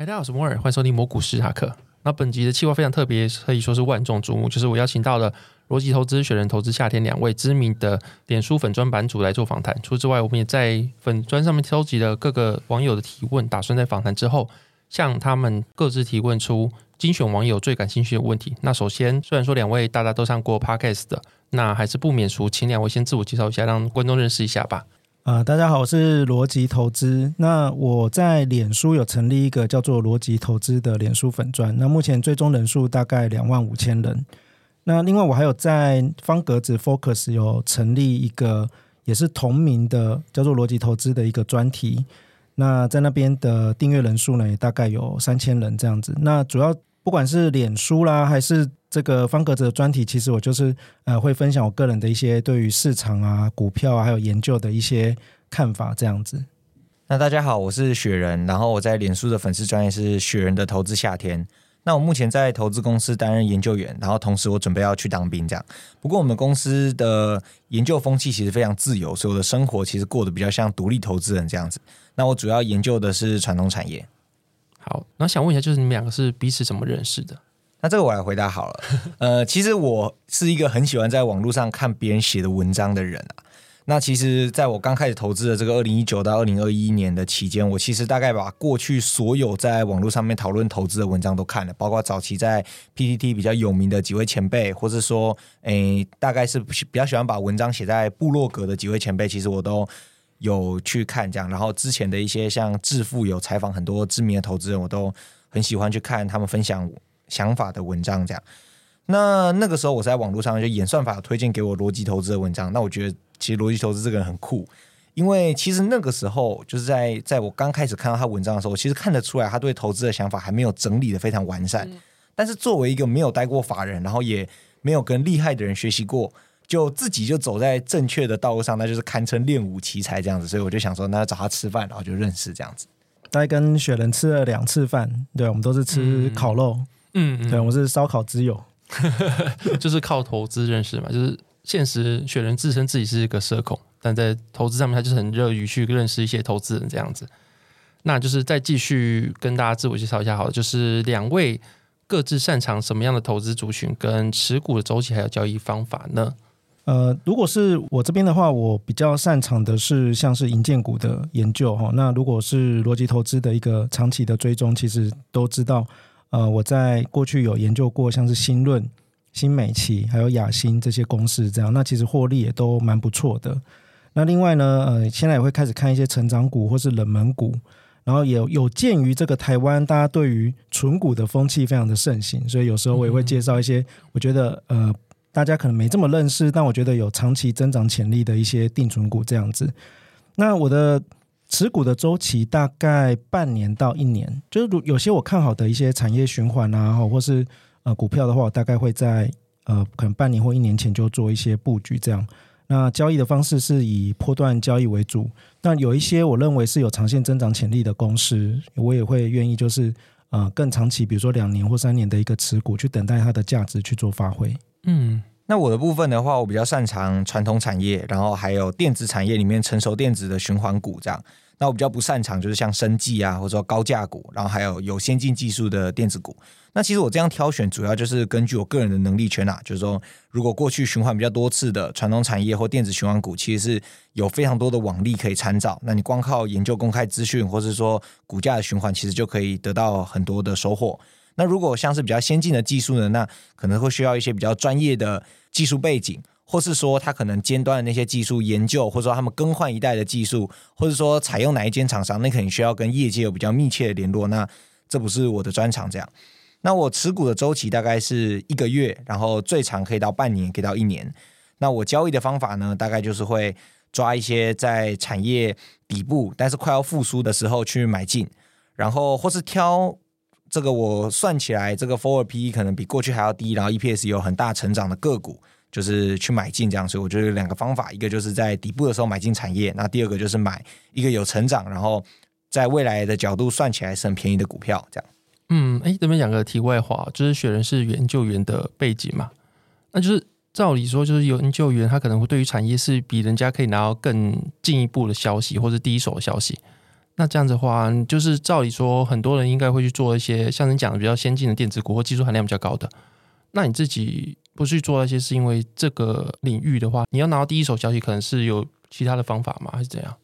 嗨，大家好，我是摩尔，欢迎收听摩股史塔克。那本集的企划非常特别，可以说是万众瞩目，就是我邀请到了逻辑投资、雪人投资夏天两位知名的脸书粉专版主来做访谈。除此之外，我们也在粉砖上面收集了各个网友的提问，打算在访谈之后向他们各自提问出精选网友最感兴趣的问题。那首先，虽然说两位大家都上过 Podcast 的，那还是不免俗，请两位先自我介绍一下，让观众认识一下吧。啊、大家好，我是逻辑投资。那我在脸书有成立一个叫做逻辑投资的脸书粉钻。那目前追踪人数大概两万五千人。那另外我还有在方格子 Focus 有成立一个也是同名的叫做逻辑投资的一个专题。那在那边的订阅人数呢，也大概有三千人这样子。那主要不管是脸书啦，还是这个方格子的专题，其实我就是呃会分享我个人的一些对于市场啊、股票啊还有研究的一些看法这样子。那大家好，我是雪人，然后我在脸书的粉丝专业是雪人的投资夏天。那我目前在投资公司担任研究员，然后同时我准备要去当兵这样。不过我们公司的研究风气其实非常自由，所以我的生活其实过得比较像独立投资人这样子。那我主要研究的是传统产业。好，那想问一下，就是你们两个是彼此怎么认识的？那这个我来回答好了。呃，其实我是一个很喜欢在网络上看别人写的文章的人啊。那其实在我刚开始投资的这个二零一九到二零二一年的期间，我其实大概把过去所有在网络上面讨论投资的文章都看了，包括早期在 PTT 比较有名的几位前辈，或是说，诶，大概是比较喜欢把文章写在部落格的几位前辈，其实我都有去看这样。然后之前的一些像致富有采访很多知名的投资人，我都很喜欢去看他们分享想法的文章，这样。那那个时候，我在网络上就演算法推荐给我逻辑投资的文章。那我觉得，其实逻辑投资这个人很酷，因为其实那个时候就是在在我刚开始看到他文章的时候，我其实看得出来他对投资的想法还没有整理的非常完善。但是作为一个没有待过法人，然后也没有跟厉害的人学习过，就自己就走在正确的道路上，那就是堪称练武奇才这样子。所以我就想说，那找他吃饭，然后就认识这样子。大概跟雪人吃了两次饭，对，我们都是吃烤肉。嗯嗯，嗯，对，我是烧烤之友，就是靠投资认识嘛。就是现实雪人自称自己是一个社恐，但在投资上面他就是很热于去认识一些投资人这样子。那就是再继续跟大家自我介绍一下，好了，就是两位各自擅长什么样的投资族群、跟持股的周期还有交易方法呢？呃，如果是我这边的话，我比较擅长的是像是银建股的研究哈。那如果是逻辑投资的一个长期的追踪，其实都知道。呃，我在过去有研究过，像是新润、新美琪还有雅欣这些公司，这样那其实获利也都蛮不错的。那另外呢，呃，现在也会开始看一些成长股或是冷门股，然后也有有鉴于这个台湾大家对于存股的风气非常的盛行，所以有时候我也会介绍一些我觉得呃大家可能没这么认识，但我觉得有长期增长潜力的一些定存股这样子。那我的。持股的周期大概半年到一年，就是有些我看好的一些产业循环啊，或是呃股票的话，我大概会在呃可能半年或一年前就做一些布局这样。那交易的方式是以波段交易为主，那有一些我认为是有长线增长潜力的公司，我也会愿意就是呃更长期，比如说两年或三年的一个持股，去等待它的价值去做发挥。嗯，那我的部分的话，我比较擅长传统产业，然后还有电子产业里面成熟电子的循环股这样。那我比较不擅长就是像生技啊，或者说高价股，然后还有有先进技术的电子股。那其实我这样挑选，主要就是根据我个人的能力圈啊，就是说，如果过去循环比较多次的传统产业或电子循环股，其实是有非常多的网力可以参照。那你光靠研究公开资讯，或是说股价的循环，其实就可以得到很多的收获。那如果像是比较先进的技术呢，那可能会需要一些比较专业的技术背景。或是说他可能尖端的那些技术研究，或者说他们更换一代的技术，或者说采用哪一间厂商，那肯定需要跟业界有比较密切的联络。那这不是我的专长，这样。那我持股的周期大概是一个月，然后最长可以到半年，可以到一年。那我交易的方法呢，大概就是会抓一些在产业底部，但是快要复苏的时候去买进，然后或是挑这个我算起来这个 forward PE 可能比过去还要低，然后 EPS 有很大成长的个股。就是去买进这样，所以我觉得有两个方法，一个就是在底部的时候买进产业，那第二个就是买一个有成长，然后在未来的角度算起来是很便宜的股票，这样。嗯，哎，这边讲个题外话，就是雪人是研究员的背景嘛，那就是照理说，就是研究员他可能会对于产业是比人家可以拿到更进一步的消息或者第一手的消息。那这样子的话，就是照理说，很多人应该会去做一些像你讲的比较先进的电子股或技术含量比较高的。那你自己不去做那些，是因为这个领域的话，你要拿到第一手消息，可能是有其他的方法吗？还是怎样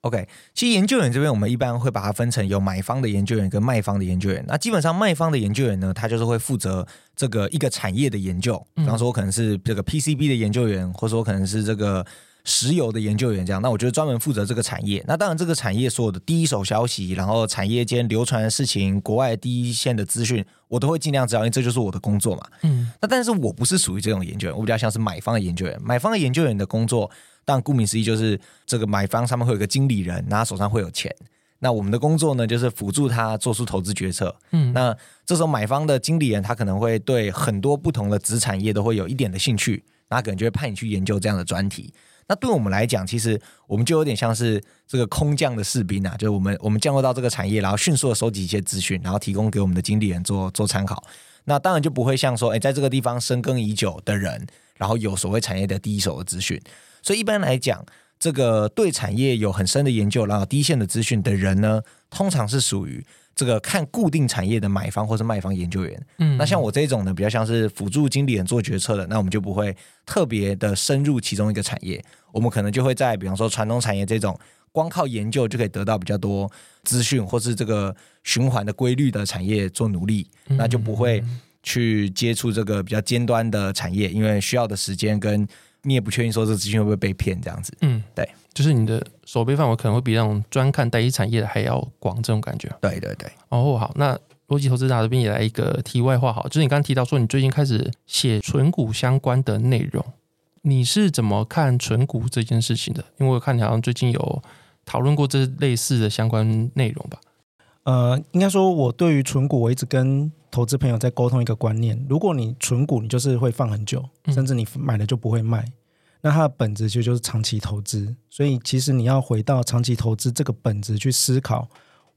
？OK，其实研究员这边，我们一般会把它分成有买方的研究员跟卖方的研究员。那基本上卖方的研究员呢，他就是会负责这个一个产业的研究，比方说可能是这个 PCB 的研究员，或者说可能是这个石油的研究员这样。那我觉得专门负责这个产业。那当然，这个产业所有的第一手消息，然后产业间流传的事情，国外第一线的资讯，我都会尽量知道，因为这就是我的工作嘛。嗯。那但是我不是属于这种研究员，我比较像是买方的研究员。买方的研究员的工作。但顾名思义，就是这个买方上面会有个经理人，那他手上会有钱。那我们的工作呢，就是辅助他做出投资决策。嗯，那这时候买方的经理人，他可能会对很多不同的子产业都会有一点的兴趣，那可能就会派你去研究这样的专题。那对我们来讲，其实我们就有点像是这个空降的士兵啊，就是我们我们降落到这个产业，然后迅速的收集一些资讯，然后提供给我们的经理人做做参考。那当然就不会像说，哎，在这个地方深耕已久的人，然后有所谓产业的第一手的资讯。所以一般来讲，这个对产业有很深的研究，然后第一线的资讯的人呢，通常是属于这个看固定产业的买方或是卖方研究员。嗯，那像我这种呢，比较像是辅助经理人做决策的，那我们就不会特别的深入其中一个产业，我们可能就会在比方说传统产业这种光靠研究就可以得到比较多资讯，或是这个循环的规律的产业做努力，那就不会去接触这个比较尖端的产业，因为需要的时间跟。你也不确定说这个资讯会不会被骗这样子，嗯，对，就是你的守备范围可能会比那种专看单一产业的还要广，这种感觉。对对对。哦，好，那逻辑投资大这边也来一个题外话，好，就是你刚刚提到说你最近开始写存股相关的内容，你是怎么看存股这件事情的？因为我看你好像最近有讨论过这类似的相关内容吧？呃，应该说，我对于存股，我一直跟投资朋友在沟通一个观念：如果你存股，你就是会放很久，甚至你买了就不会卖，嗯、那它的本质就就是长期投资。所以，其实你要回到长期投资这个本质去思考，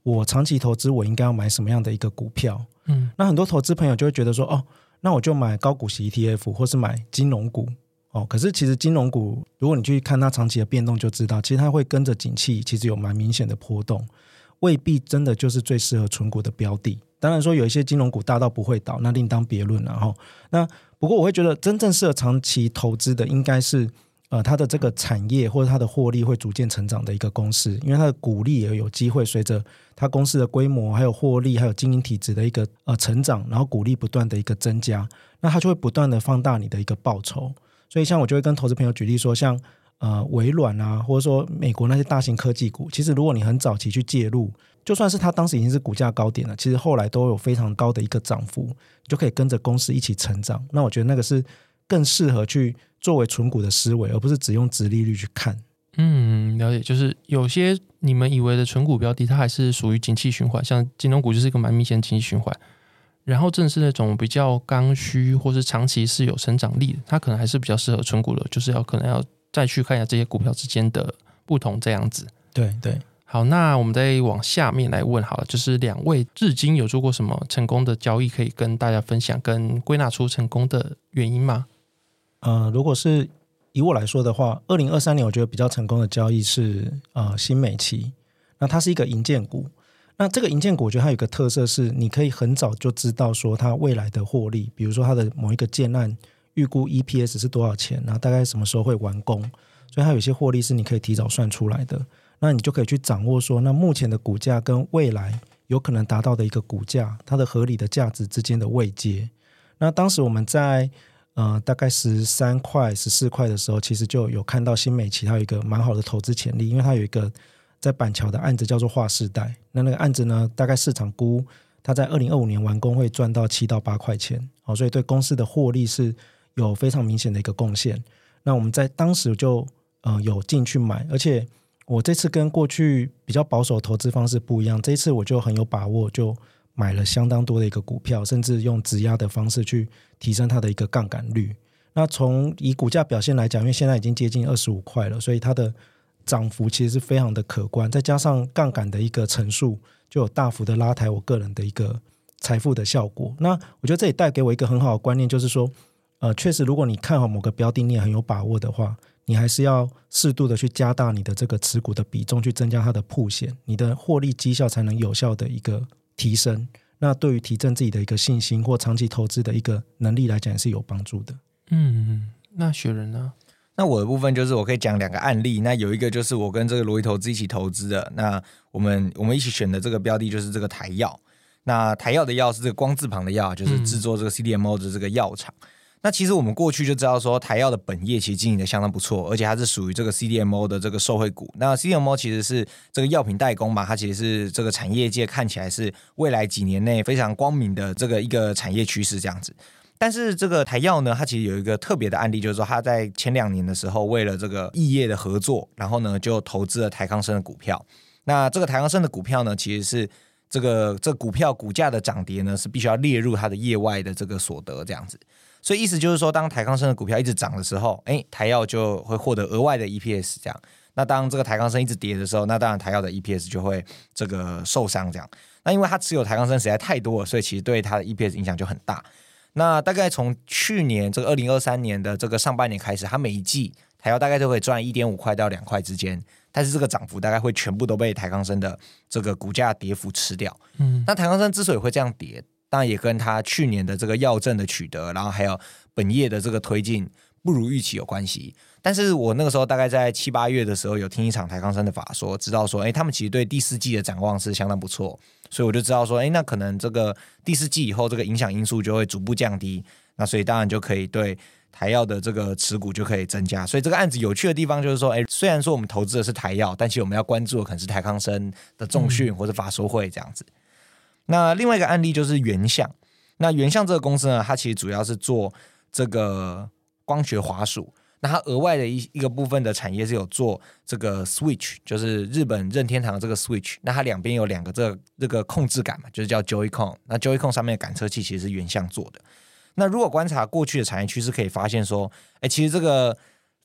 我长期投资我应该要买什么样的一个股票？嗯，那很多投资朋友就会觉得说，哦，那我就买高股息 ETF，或是买金融股。哦，可是其实金融股，如果你去看它长期的变动，就知道其实它会跟着景气，其实有蛮明显的波动。未必真的就是最适合存股的标的。当然说有一些金融股大到不会倒，那另当别论。然后，那不过我会觉得真正适合长期投资的，应该是呃它的这个产业或者它的获利会逐渐成长的一个公司，因为它的股利也有机会随着它公司的规模、还有获利、还有经营体质的一个呃成长，然后股利不断的一个增加，那它就会不断的放大你的一个报酬。所以，像我就会跟投资朋友举例说，像。呃，微软啊，或者说美国那些大型科技股，其实如果你很早期去介入，就算是它当时已经是股价高点了，其实后来都有非常高的一个涨幅，你就可以跟着公司一起成长。那我觉得那个是更适合去作为存股的思维，而不是只用殖利率去看。嗯，了解。就是有些你们以为的存股标的，它还是属于景气循环，像金融股就是一个蛮明显的景气循环。然后正是那种比较刚需或是长期是有成长力的，它可能还是比较适合存股的，就是要可能要。再去看一下这些股票之间的不同，这样子。对对，好，那我们再往下面来问好了，就是两位至今有做过什么成功的交易，可以跟大家分享，跟归纳出成功的原因吗？呃，如果是以我来说的话，二零二三年我觉得比较成功的交易是呃新美期，那它是一个银建股。那这个银建股，我觉得它有一个特色是，你可以很早就知道说它未来的获利，比如说它的某一个建案。预估 EPS 是多少钱？然后大概什么时候会完工？所以它有些获利是你可以提早算出来的。那你就可以去掌握说，那目前的股价跟未来有可能达到的一个股价，它的合理的价值之间的位阶。那当时我们在呃大概十三块、十四块的时候，其实就有看到新美齐它有一个蛮好的投资潜力，因为它有一个在板桥的案子叫做划世代。那那个案子呢，大概市场估它在二零二五年完工会赚到七到八块钱。好，所以对公司的获利是。有非常明显的一个贡献，那我们在当时就呃有进去买，而且我这次跟过去比较保守投资方式不一样，这一次我就很有把握，就买了相当多的一个股票，甚至用质押的方式去提升它的一个杠杆率。那从以股价表现来讲，因为现在已经接近二十五块了，所以它的涨幅其实是非常的可观，再加上杠杆的一个乘数，就有大幅的拉抬我个人的一个财富的效果。那我觉得这也带给我一个很好的观念，就是说。呃，确实，如果你看好某个标的，你也很有把握的话，你还是要适度的去加大你的这个持股的比重，去增加它的铺险，你的获利绩效才能有效的一个提升。那对于提振自己的一个信心或长期投资的一个能力来讲，也是有帮助的。嗯，那雪人呢？那我的部分就是我可以讲两个案例。那有一个就是我跟这个罗伊投资一起投资的。那我们我们一起选的这个标的就是这个台药。那台药的药是这个光字旁的药，就是制作这个 CDMO 的这个药厂。嗯那其实我们过去就知道说台药的本业其实经营的相当不错，而且它是属于这个 CDMO 的这个受惠股。那 CDMO 其实是这个药品代工嘛，它其实是这个产业界看起来是未来几年内非常光明的这个一个产业趋势这样子。但是这个台药呢，它其实有一个特别的案例，就是说它在前两年的时候，为了这个异业的合作，然后呢就投资了台康生的股票。那这个台康生的股票呢，其实是这个这股票股价的涨跌呢，是必须要列入它的业外的这个所得这样子。所以意思就是说，当台康生的股票一直涨的时候，哎，台药就会获得额外的 EPS 这样。那当这个台康生一直跌的时候，那当然台药的 EPS 就会这个受伤这样。那因为它持有台康生实在太多了，所以其实对它的 EPS 影响就很大。那大概从去年这个二零二三年的这个上半年开始，它每一季台药大概都会赚一点五块到两块之间，但是这个涨幅大概会全部都被台康生的这个股价跌幅吃掉。嗯，那台康生之所以会这样跌。当然也跟他去年的这个药证的取得，然后还有本业的这个推进不如预期有关系。但是我那个时候大概在七八月的时候有听一场台康生的法说，知道说，哎，他们其实对第四季的展望是相当不错，所以我就知道说，哎，那可能这个第四季以后这个影响因素就会逐步降低，那所以当然就可以对台药的这个持股就可以增加。所以这个案子有趣的地方就是说，哎，虽然说我们投资的是台药，但其实我们要关注的可能是台康生的重讯或者法说会这样子。那另外一个案例就是原相，那原相这个公司呢，它其实主要是做这个光学滑鼠，那它额外的一一个部分的产业是有做这个 Switch，就是日本任天堂这个 Switch，那它两边有两个这个这个控制杆嘛，就是叫 Joy-Con，那 Joy-Con 上面的感测器其实是原相做的。那如果观察过去的产业趋势，可以发现说，哎，其实这个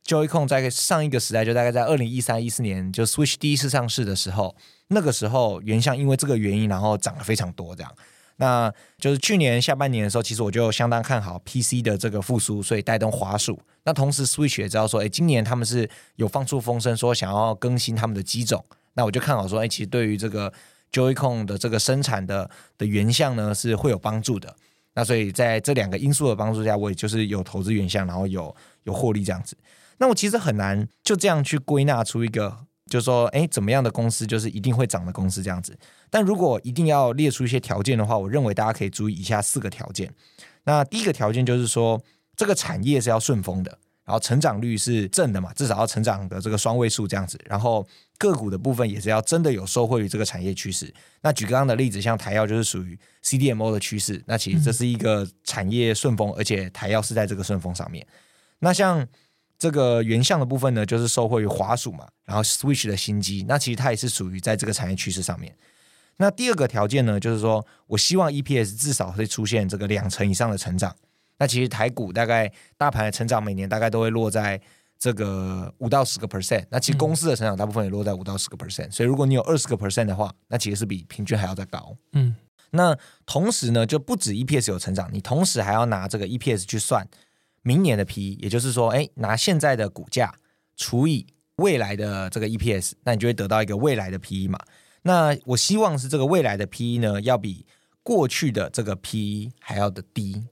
Joy-Con 在上一个时代，就大概在二零一三一四年，就 Switch 第一次上市的时候。那个时候，原相因为这个原因，然后涨了非常多，这样。那就是去年下半年的时候，其实我就相当看好 PC 的这个复苏，所以带动华数。那同时，Switch 也知道说，哎，今年他们是有放出风声，说想要更新他们的机种。那我就看好说，哎，其实对于这个 Joy-Con 的这个生产的的原相呢，是会有帮助的。那所以在这两个因素的帮助下，我也就是有投资原相，然后有有获利这样子。那我其实很难就这样去归纳出一个。就说，哎，怎么样的公司就是一定会涨的公司这样子。但如果一定要列出一些条件的话，我认为大家可以注意以下四个条件。那第一个条件就是说，这个产业是要顺风的，然后成长率是正的嘛，至少要成长的这个双位数这样子。然后个股的部分也是要真的有受惠于这个产业趋势。那举刚刚的例子，像台药就是属于 CDMO 的趋势，那其实这是一个产业顺风，而且台药是在这个顺风上面。那像这个原相的部分呢，就是受惠于华数嘛，然后 Switch 的新机，那其实它也是属于在这个产业趋势上面。那第二个条件呢，就是说我希望 EPS 至少会出现这个两成以上的成长。那其实台股大概大盘的成长每年大概都会落在这个五到十个 percent，那其实公司的成长大部分也落在五到十个 percent。所以如果你有二十个 percent 的话，那其实是比平均还要再高。嗯，那同时呢，就不止 EPS 有成长，你同时还要拿这个 EPS 去算。明年的 P/E，也就是说，哎，拿现在的股价除以未来的这个 EPS，那你就会得到一个未来的 P/E 嘛。那我希望是这个未来的 P/E 呢，要比过去的这个 P/E 还要的低。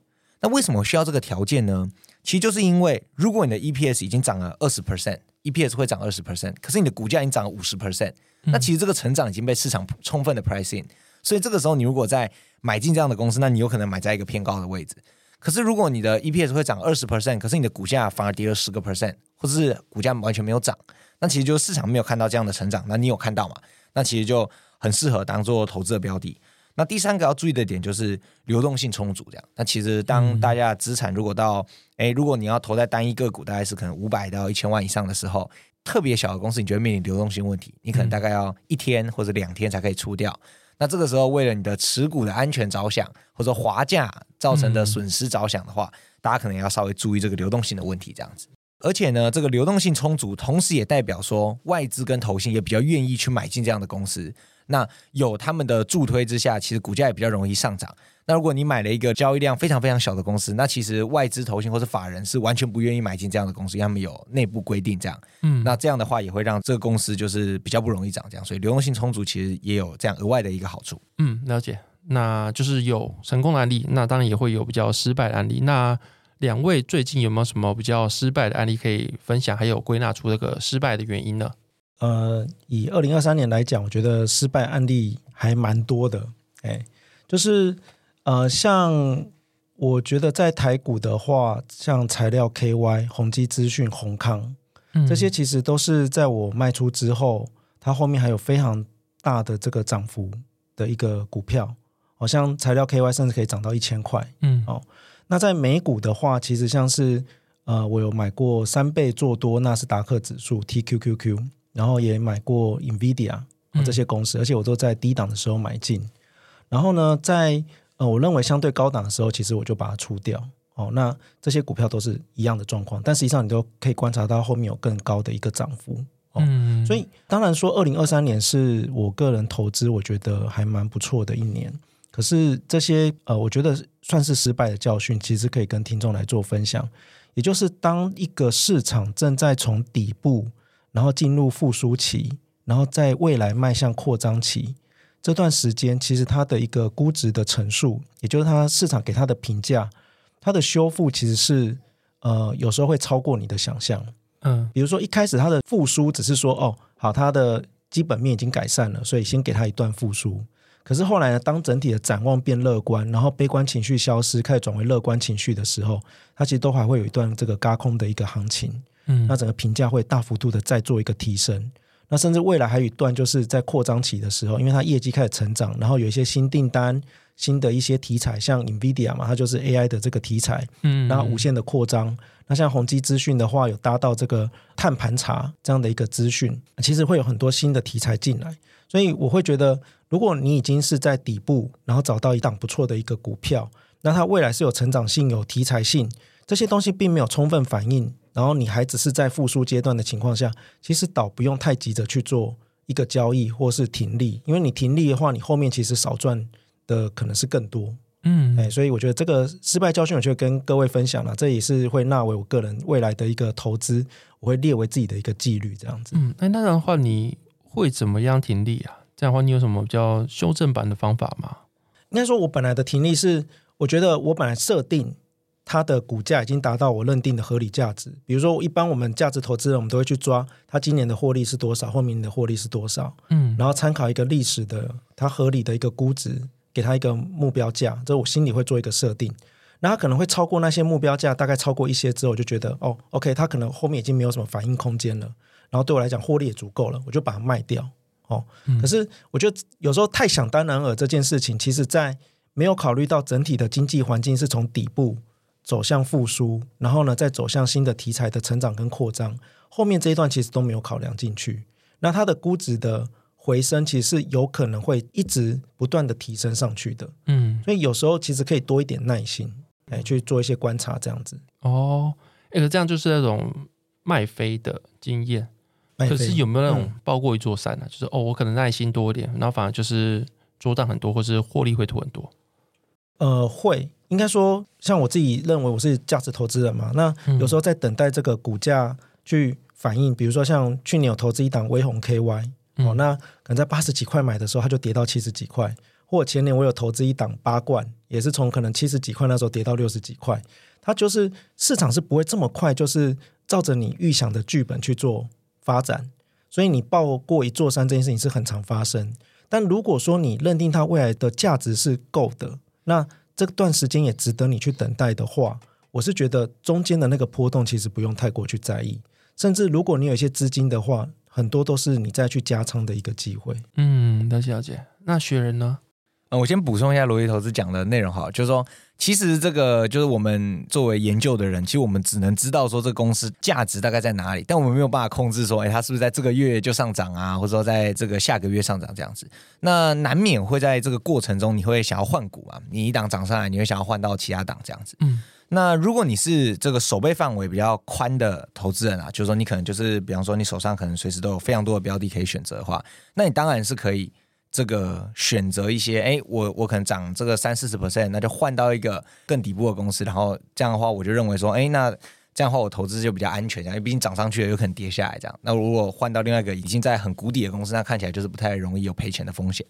那为什么需要这个条件呢？其实就是因为，如果你的 EPS 已经涨了二十 percent，EPS 会涨二十 percent，可是你的股价已经涨了五十 percent，那其实这个成长已经被市场充分的 pricing，所以这个时候你如果在买进这样的公司，那你有可能买在一个偏高的位置。可是，如果你的 EPS 会涨二十 percent，可是你的股价反而跌了十个 percent，或者是股价完全没有涨，那其实就是市场没有看到这样的成长，那你有看到吗？那其实就很适合当做投资的标的。那第三个要注意的点就是流动性充足，这样。那其实当大家的资产如果到，哎、嗯，如果你要投在单一个股，大概是可能五百到一千万以上的时候，特别小的公司，你就会面临流动性问题，你可能大概要一天或者两天才可以出掉。那这个时候，为了你的持股的安全着想，或者说滑价造成的损失着想的话，嗯、大家可能要稍微注意这个流动性的问题，这样子。而且呢，这个流动性充足，同时也代表说外资跟投信也比较愿意去买进这样的公司。那有他们的助推之下，其实股价也比较容易上涨。那如果你买了一个交易量非常非常小的公司，那其实外资投信或是法人是完全不愿意买进这样的公司，因为他们有内部规定这样。嗯，那这样的话也会让这个公司就是比较不容易涨这样，所以流动性充足其实也有这样额外的一个好处。嗯，了解。那就是有成功的案例，那当然也会有比较失败的案例。那两位最近有没有什么比较失败的案例可以分享？还有归纳出这个失败的原因呢？呃，以二零二三年来讲，我觉得失败案例还蛮多的。哎，就是。呃，像我觉得在台股的话，像材料 KY、宏基资讯、宏康，这些其实都是在我卖出之后，它后面还有非常大的这个涨幅的一个股票，好像材料 KY 甚至可以涨到一千块。嗯，哦，那在美股的话，其实像是呃，我有买过三倍做多纳斯达克指数 TQQQ，然后也买过 NVIDIA 这些公司，而且我都在低档的时候买进，然后呢，在呃，我认为相对高档的时候，其实我就把它出掉。哦，那这些股票都是一样的状况，但实际上你都可以观察到后面有更高的一个涨幅。哦，嗯，所以当然说，二零二三年是我个人投资，我觉得还蛮不错的一年。可是这些呃，我觉得算是失败的教训，其实可以跟听众来做分享。也就是当一个市场正在从底部，然后进入复苏期，然后在未来迈向扩张期。这段时间，其实它的一个估值的陈述，也就是它市场给它的评价，它的修复其实是呃有时候会超过你的想象。嗯，比如说一开始它的复苏只是说哦好，它的基本面已经改善了，所以先给它一段复苏。可是后来呢，当整体的展望变乐观，然后悲观情绪消失，开始转为乐观情绪的时候，它其实都还会有一段这个嘎空的一个行情。嗯，那整个评价会大幅度的再做一个提升。那甚至未来还有一段，就是在扩张期的时候，因为它业绩开始成长，然后有一些新订单、新的一些题材，像 NVIDIA 嘛，它就是 AI 的这个题材，嗯，然后无限的扩张。那像宏基资讯的话，有搭到这个碳盘查这样的一个资讯，其实会有很多新的题材进来。所以我会觉得，如果你已经是在底部，然后找到一档不错的一个股票，那它未来是有成长性、有题材性，这些东西并没有充分反映。然后你还只是在复苏阶段的情况下，其实倒不用太急着去做一个交易或是停利，因为你停利的话，你后面其实少赚的可能是更多。嗯，哎，所以我觉得这个失败教训，我就跟各位分享了，这也是会纳为我个人未来的一个投资，我会列为自己的一个纪律，这样子。嗯，那那样的话，你会怎么样停利啊？这样的话，你有什么比较修正版的方法吗？应该说，我本来的停利是，我觉得我本来设定。它的股价已经达到我认定的合理价值。比如说，一般我们价值投资人，我们都会去抓它今年的获利是多少，后面的获利是多少，嗯，然后参考一个历史的它合理的一个估值，给它一个目标价，这我心里会做一个设定。那它可能会超过那些目标价，大概超过一些之后，我就觉得哦，OK，它可能后面已经没有什么反应空间了，然后对我来讲获利也足够了，我就把它卖掉。哦，嗯，可是我觉得有时候太想当然尔这件事情，其实在没有考虑到整体的经济环境是从底部。走向复苏，然后呢，再走向新的题材的成长跟扩张，后面这一段其实都没有考量进去。那它的估值的回升，其实是有可能会一直不断的提升上去的。嗯，所以有时候其实可以多一点耐心，哎，去做一些观察，这样子。哦，哎，这样就是那种卖飞的经验。可是有没有那种包过一座山呢、啊？嗯、就是哦，我可能耐心多一点，然后反而就是做账很多，或是获利会多很多。呃，会。应该说，像我自己认为我是价值投资人嘛，那有时候在等待这个股价去反应，嗯、比如说像去年有投资一档微红 KY，哦，那可能在八十几块买的时候，它就跌到七十几块，或者前年我有投资一档八冠，也是从可能七十几块那时候跌到六十几块，它就是市场是不会这么快，就是照着你预想的剧本去做发展，所以你抱过一座山这件事情是很常发生，但如果说你认定它未来的价值是够的，那这段时间也值得你去等待的话，我是觉得中间的那个波动其实不用太过去在意，甚至如果你有一些资金的话，很多都是你再去加仓的一个机会。嗯，了解了解。那雪人呢？嗯，我先补充一下罗辑投资讲的内容哈，就是说，其实这个就是我们作为研究的人，其实我们只能知道说这个公司价值大概在哪里，但我们没有办法控制说，哎，它是不是在这个月就上涨啊，或者说在这个下个月上涨这样子。那难免会在这个过程中，你会想要换股啊，你一档涨上来，你会想要换到其他档这样子。嗯，那如果你是这个守备范围比较宽的投资人啊，就是说你可能就是，比方说你手上可能随时都有非常多的标的可以选择的话，那你当然是可以。这个选择一些，哎，我我可能涨这个三四十 percent，那就换到一个更底部的公司，然后这样的话，我就认为说，哎，那这样的话我投资就比较安全，因为毕竟涨上去了，有可能跌下来，这样。那如果换到另外一个已经在很谷底的公司，那看起来就是不太容易有赔钱的风险。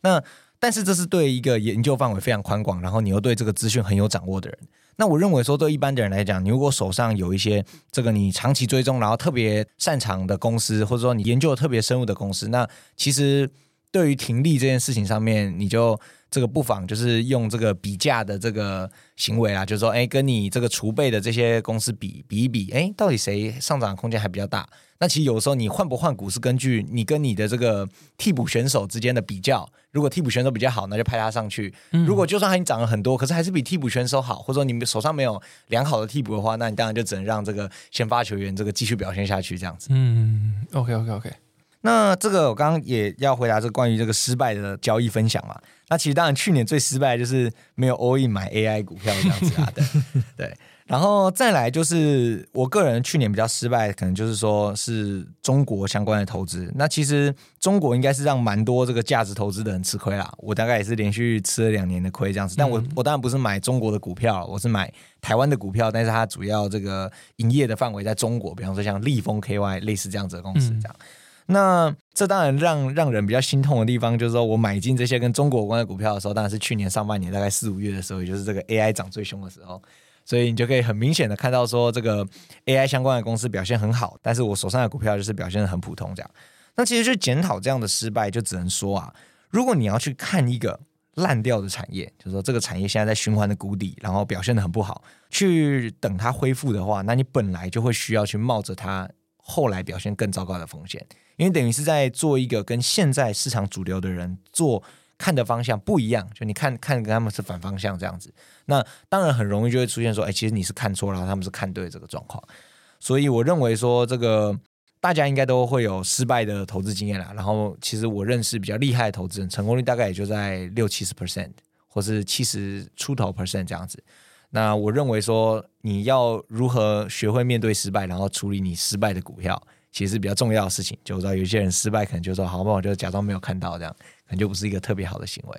那但是这是对一个研究范围非常宽广，然后你又对这个资讯很有掌握的人。那我认为说，对一般的人来讲，你如果手上有一些这个你长期追踪，然后特别擅长的公司，或者说你研究的特别深入的公司，那其实对于停利这件事情上面，你就这个不妨就是用这个比价的这个行为啊，就是说，哎，跟你这个储备的这些公司比比一比，哎，到底谁上涨空间还比较大？那其实有时候你换不换股是根据你跟你的这个替补选手之间的比较。如果替补选手比较好，那就派他上去。如果就算他已经涨了很多，可是还是比替补选手好，或者说你们手上没有良好的替补的话，那你当然就只能让这个先发球员这个继续表现下去，这样子。嗯，OK OK OK。那这个我刚刚也要回答这关于这个失败的交易分享嘛。那其实当然去年最失败的就是没有 all in 买 AI 股票这样子啊 的，对。然后再来就是我个人去年比较失败，可能就是说是中国相关的投资。那其实中国应该是让蛮多这个价值投资的人吃亏啦。我大概也是连续吃了两年的亏这样子。但我我当然不是买中国的股票，我是买台湾的股票，但是它主要这个营业的范围在中国，比方说像利丰 KY 类似这样子的公司这样。那这当然让让人比较心痛的地方，就是说我买进这些跟中国有关的股票的时候，当然是去年上半年大概四五月的时候，也就是这个 AI 涨最凶的时候。所以你就可以很明显的看到，说这个 AI 相关的公司表现很好，但是我手上的股票就是表现得很普通这样。那其实去检讨这样的失败，就只能说啊，如果你要去看一个烂掉的产业，就是说这个产业现在在循环的谷底，然后表现得很不好，去等它恢复的话，那你本来就会需要去冒着它后来表现更糟糕的风险，因为等于是在做一个跟现在市场主流的人做。看的方向不一样，就你看看跟他们是反方向这样子，那当然很容易就会出现说，哎，其实你是看错了，他们是看对这个状况。所以我认为说，这个大家应该都会有失败的投资经验啦。然后其实我认识比较厉害的投资人，成功率大概也就在六七十 percent，或是七十出头 percent 这样子。那我认为说，你要如何学会面对失败，然后处理你失败的股票，其实是比较重要的事情。就知道有些人失败，可能就说，好吧，我就假装没有看到这样可能。就不是一个特别好的行为，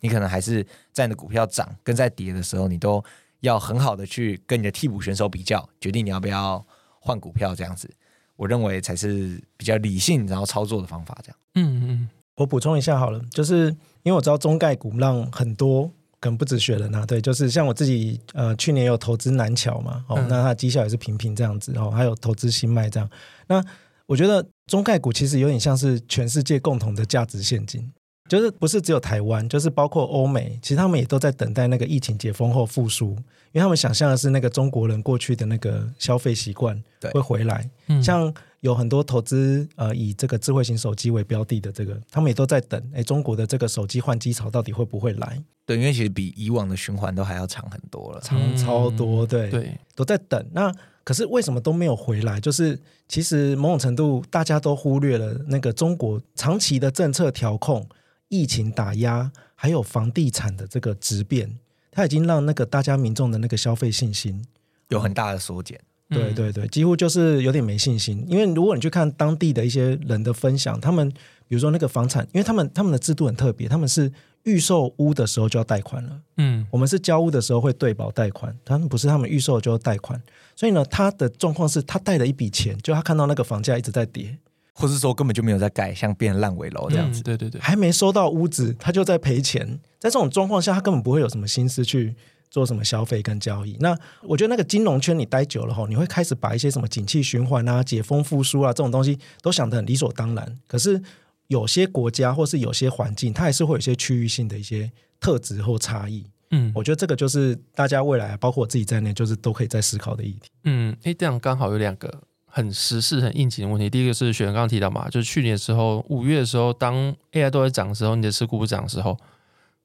你可能还是在你的股票涨跟在跌的时候，你都要很好的去跟你的替补选手比较，决定你要不要换股票这样子。我认为才是比较理性然后操作的方法。这样，嗯嗯，我补充一下好了，就是因为我知道中概股让很多可能不止雪人啊，对，就是像我自己呃去年有投资南桥嘛，哦，那它绩效也是平平这样子哦，还有投资新麦这样。那我觉得中概股其实有点像是全世界共同的价值现金。就是不是只有台湾，就是包括欧美，其实他们也都在等待那个疫情解封后复苏，因为他们想象的是那个中国人过去的那个消费习惯会回来。嗯、像有很多投资呃以这个智慧型手机为标的的这个，他们也都在等，哎，中国的这个手机换机潮到底会不会来？对，因为其实比以往的循环都还要长很多了，长超多，对对，都在等。那可是为什么都没有回来？就是其实某种程度大家都忽略了那个中国长期的政策调控。疫情打压，还有房地产的这个质变，它已经让那个大家民众的那个消费信心有很大的缩减。对对对，几乎就是有点没信心。因为如果你去看当地的一些人的分享，他们比如说那个房产，因为他们他们的制度很特别，他们是预售屋的时候就要贷款了。嗯，我们是交屋的时候会对保贷款，他们不是他们预售就要贷款。所以呢，他的状况是他贷了一笔钱，就他看到那个房价一直在跌。或是说根本就没有在盖，像变烂尾楼这样子。嗯，对对对，还没收到屋子，他就在赔钱。在这种状况下，他根本不会有什么心思去做什么消费跟交易。那我觉得那个金融圈你待久了后，你会开始把一些什么景气循环啊、解封复苏啊这种东西都想得很理所当然。可是有些国家或是有些环境，它还是会有一些区域性的一些特质或差异。嗯，我觉得这个就是大家未来，包括我自己在内，就是都可以在思考的议题。嗯，诶，这样刚好有两个。很时事、很应景的问题。第一个是雪刚提到嘛，就是去年的时候，五月的时候，当 AI 都在涨的时候，你的持股不涨的时候，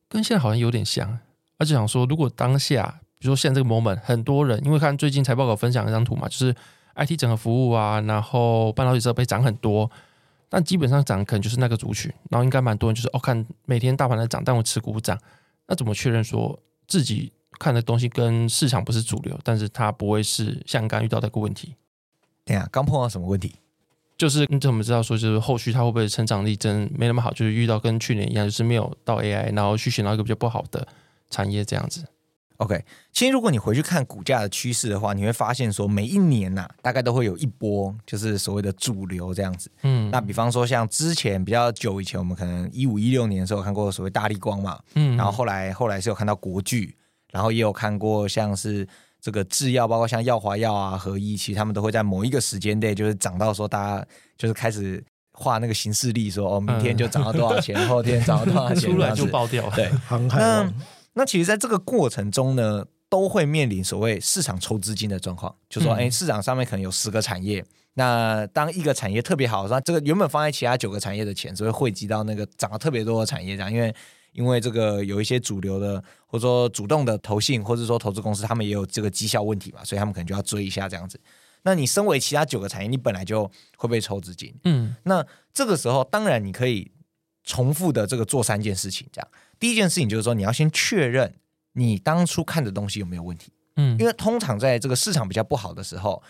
跟现在好像有点像。而且想说，如果当下，比如说现在这个 moment，很多人因为看最近财报稿分享一张图嘛，就是 IT 整合服务啊，然后半导体设备涨很多，但基本上涨可能就是那个族群，然后应该蛮多人就是哦，看每天大盘在涨，但我持股不涨，那怎么确认说自己看的东西跟市场不是主流，但是它不会是像刚遇到的一个问题？对呀，刚碰到什么问题？就是你怎么知道说就是后续它会不会成长力真没那么好？就是遇到跟去年一样，就是没有到 AI，然后去选到一个比较不好的产业这样子。OK，其实如果你回去看股价的趋势的话，你会发现说每一年呐、啊，大概都会有一波，就是所谓的主流这样子。嗯，那比方说像之前比较久以前，我们可能一五一六年的时候看过所谓大立光嘛，嗯，然后后来后来是有看到国巨，然后也有看过像是这个制药，包括像药华药啊、合一，其实他们都会在某一个时间内就是涨到说大家就是开始画那个形式力，说哦，明天就涨到多少钱，嗯、后天涨到多少钱，出来就爆掉。对，那。那其实，在这个过程中呢，都会面临所谓市场抽资金的状况，就说，哎，市场上面可能有十个产业，那当一个产业特别好，那这个原本放在其他九个产业的钱，只会汇集到那个涨得特别多的产业上，因为因为这个有一些主流的，或者说主动的投信，或者说投资公司，他们也有这个绩效问题嘛，所以他们可能就要追一下这样子。那你身为其他九个产业，你本来就会被抽资金，嗯，那这个时候当然你可以重复的这个做三件事情这样。第一件事情就是说，你要先确认你当初看的东西有没有问题。嗯，因为通常在这个市场比较不好的时候，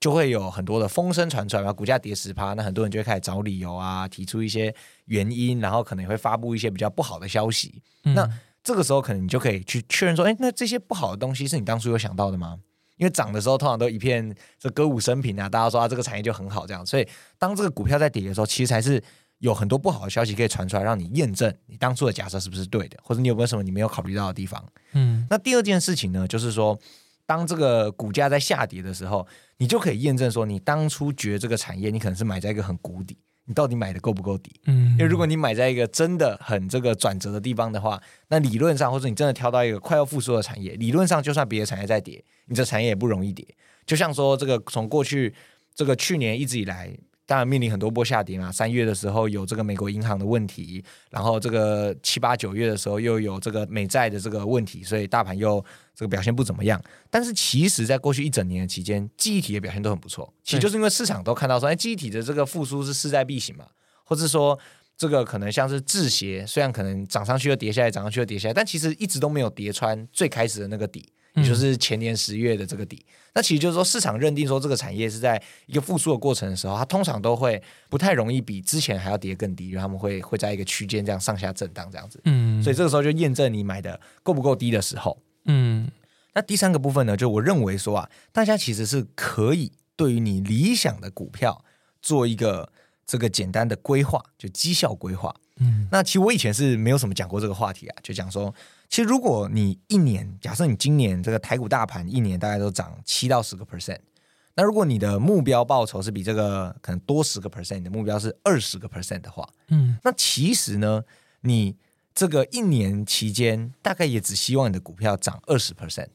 就会有很多的风声传出来，然后股价跌十趴，那很多人就会开始找理由啊，提出一些原因，然后可能也会发布一些比较不好的消息。嗯，那这个时候可能你就可以去确认说，哎，那这些不好的东西是你当初有想到的吗？因为涨的时候通常都一片这歌舞升平啊，大家说啊这个产业就很好这样，所以当这个股票在跌的时候，其实才是。有很多不好的消息可以传出来，让你验证你当初的假设是不是对的，或者你有没有什么你没有考虑到的地方。嗯，那第二件事情呢，就是说，当这个股价在下跌的时候，你就可以验证说，你当初觉得这个产业你可能是买在一个很谷底，你到底买的够不够底？嗯，因为如果你买在一个真的很这个转折的地方的话，那理论上或者你真的挑到一个快要复苏的产业，理论上就算别的产业在跌，你这产业也不容易跌。就像说这个从过去这个去年一直以来。当然面临很多波下跌嘛，三月的时候有这个美国银行的问题，然后这个七八九月的时候又有这个美债的这个问题，所以大盘又这个表现不怎么样。但是其实，在过去一整年的期间，记忆体的表现都很不错。其实就是因为市场都看到说，哎，记忆体的这个复苏是势在必行嘛，或者说这个可能像是制鞋，虽然可能涨上去又跌下来，涨上去又跌下来，但其实一直都没有跌穿最开始的那个底。也就是前年十月的这个底，那其实就是说市场认定说这个产业是在一个复苏的过程的时候，它通常都会不太容易比之前还要跌更低，因为他们会会在一个区间这样上下震荡这样子。嗯，所以这个时候就验证你买的够不够低的时候。嗯，那第三个部分呢，就我认为说啊，大家其实是可以对于你理想的股票做一个这个简单的规划，就绩效规划。嗯，那其实我以前是没有什么讲过这个话题啊，就讲说。其实，如果你一年，假设你今年这个台股大盘一年大概都涨七到十个 percent，那如果你的目标报酬是比这个可能多十个 percent，你的目标是二十个 percent 的话，嗯，那其实呢，你这个一年期间大概也只希望你的股票涨二十 percent，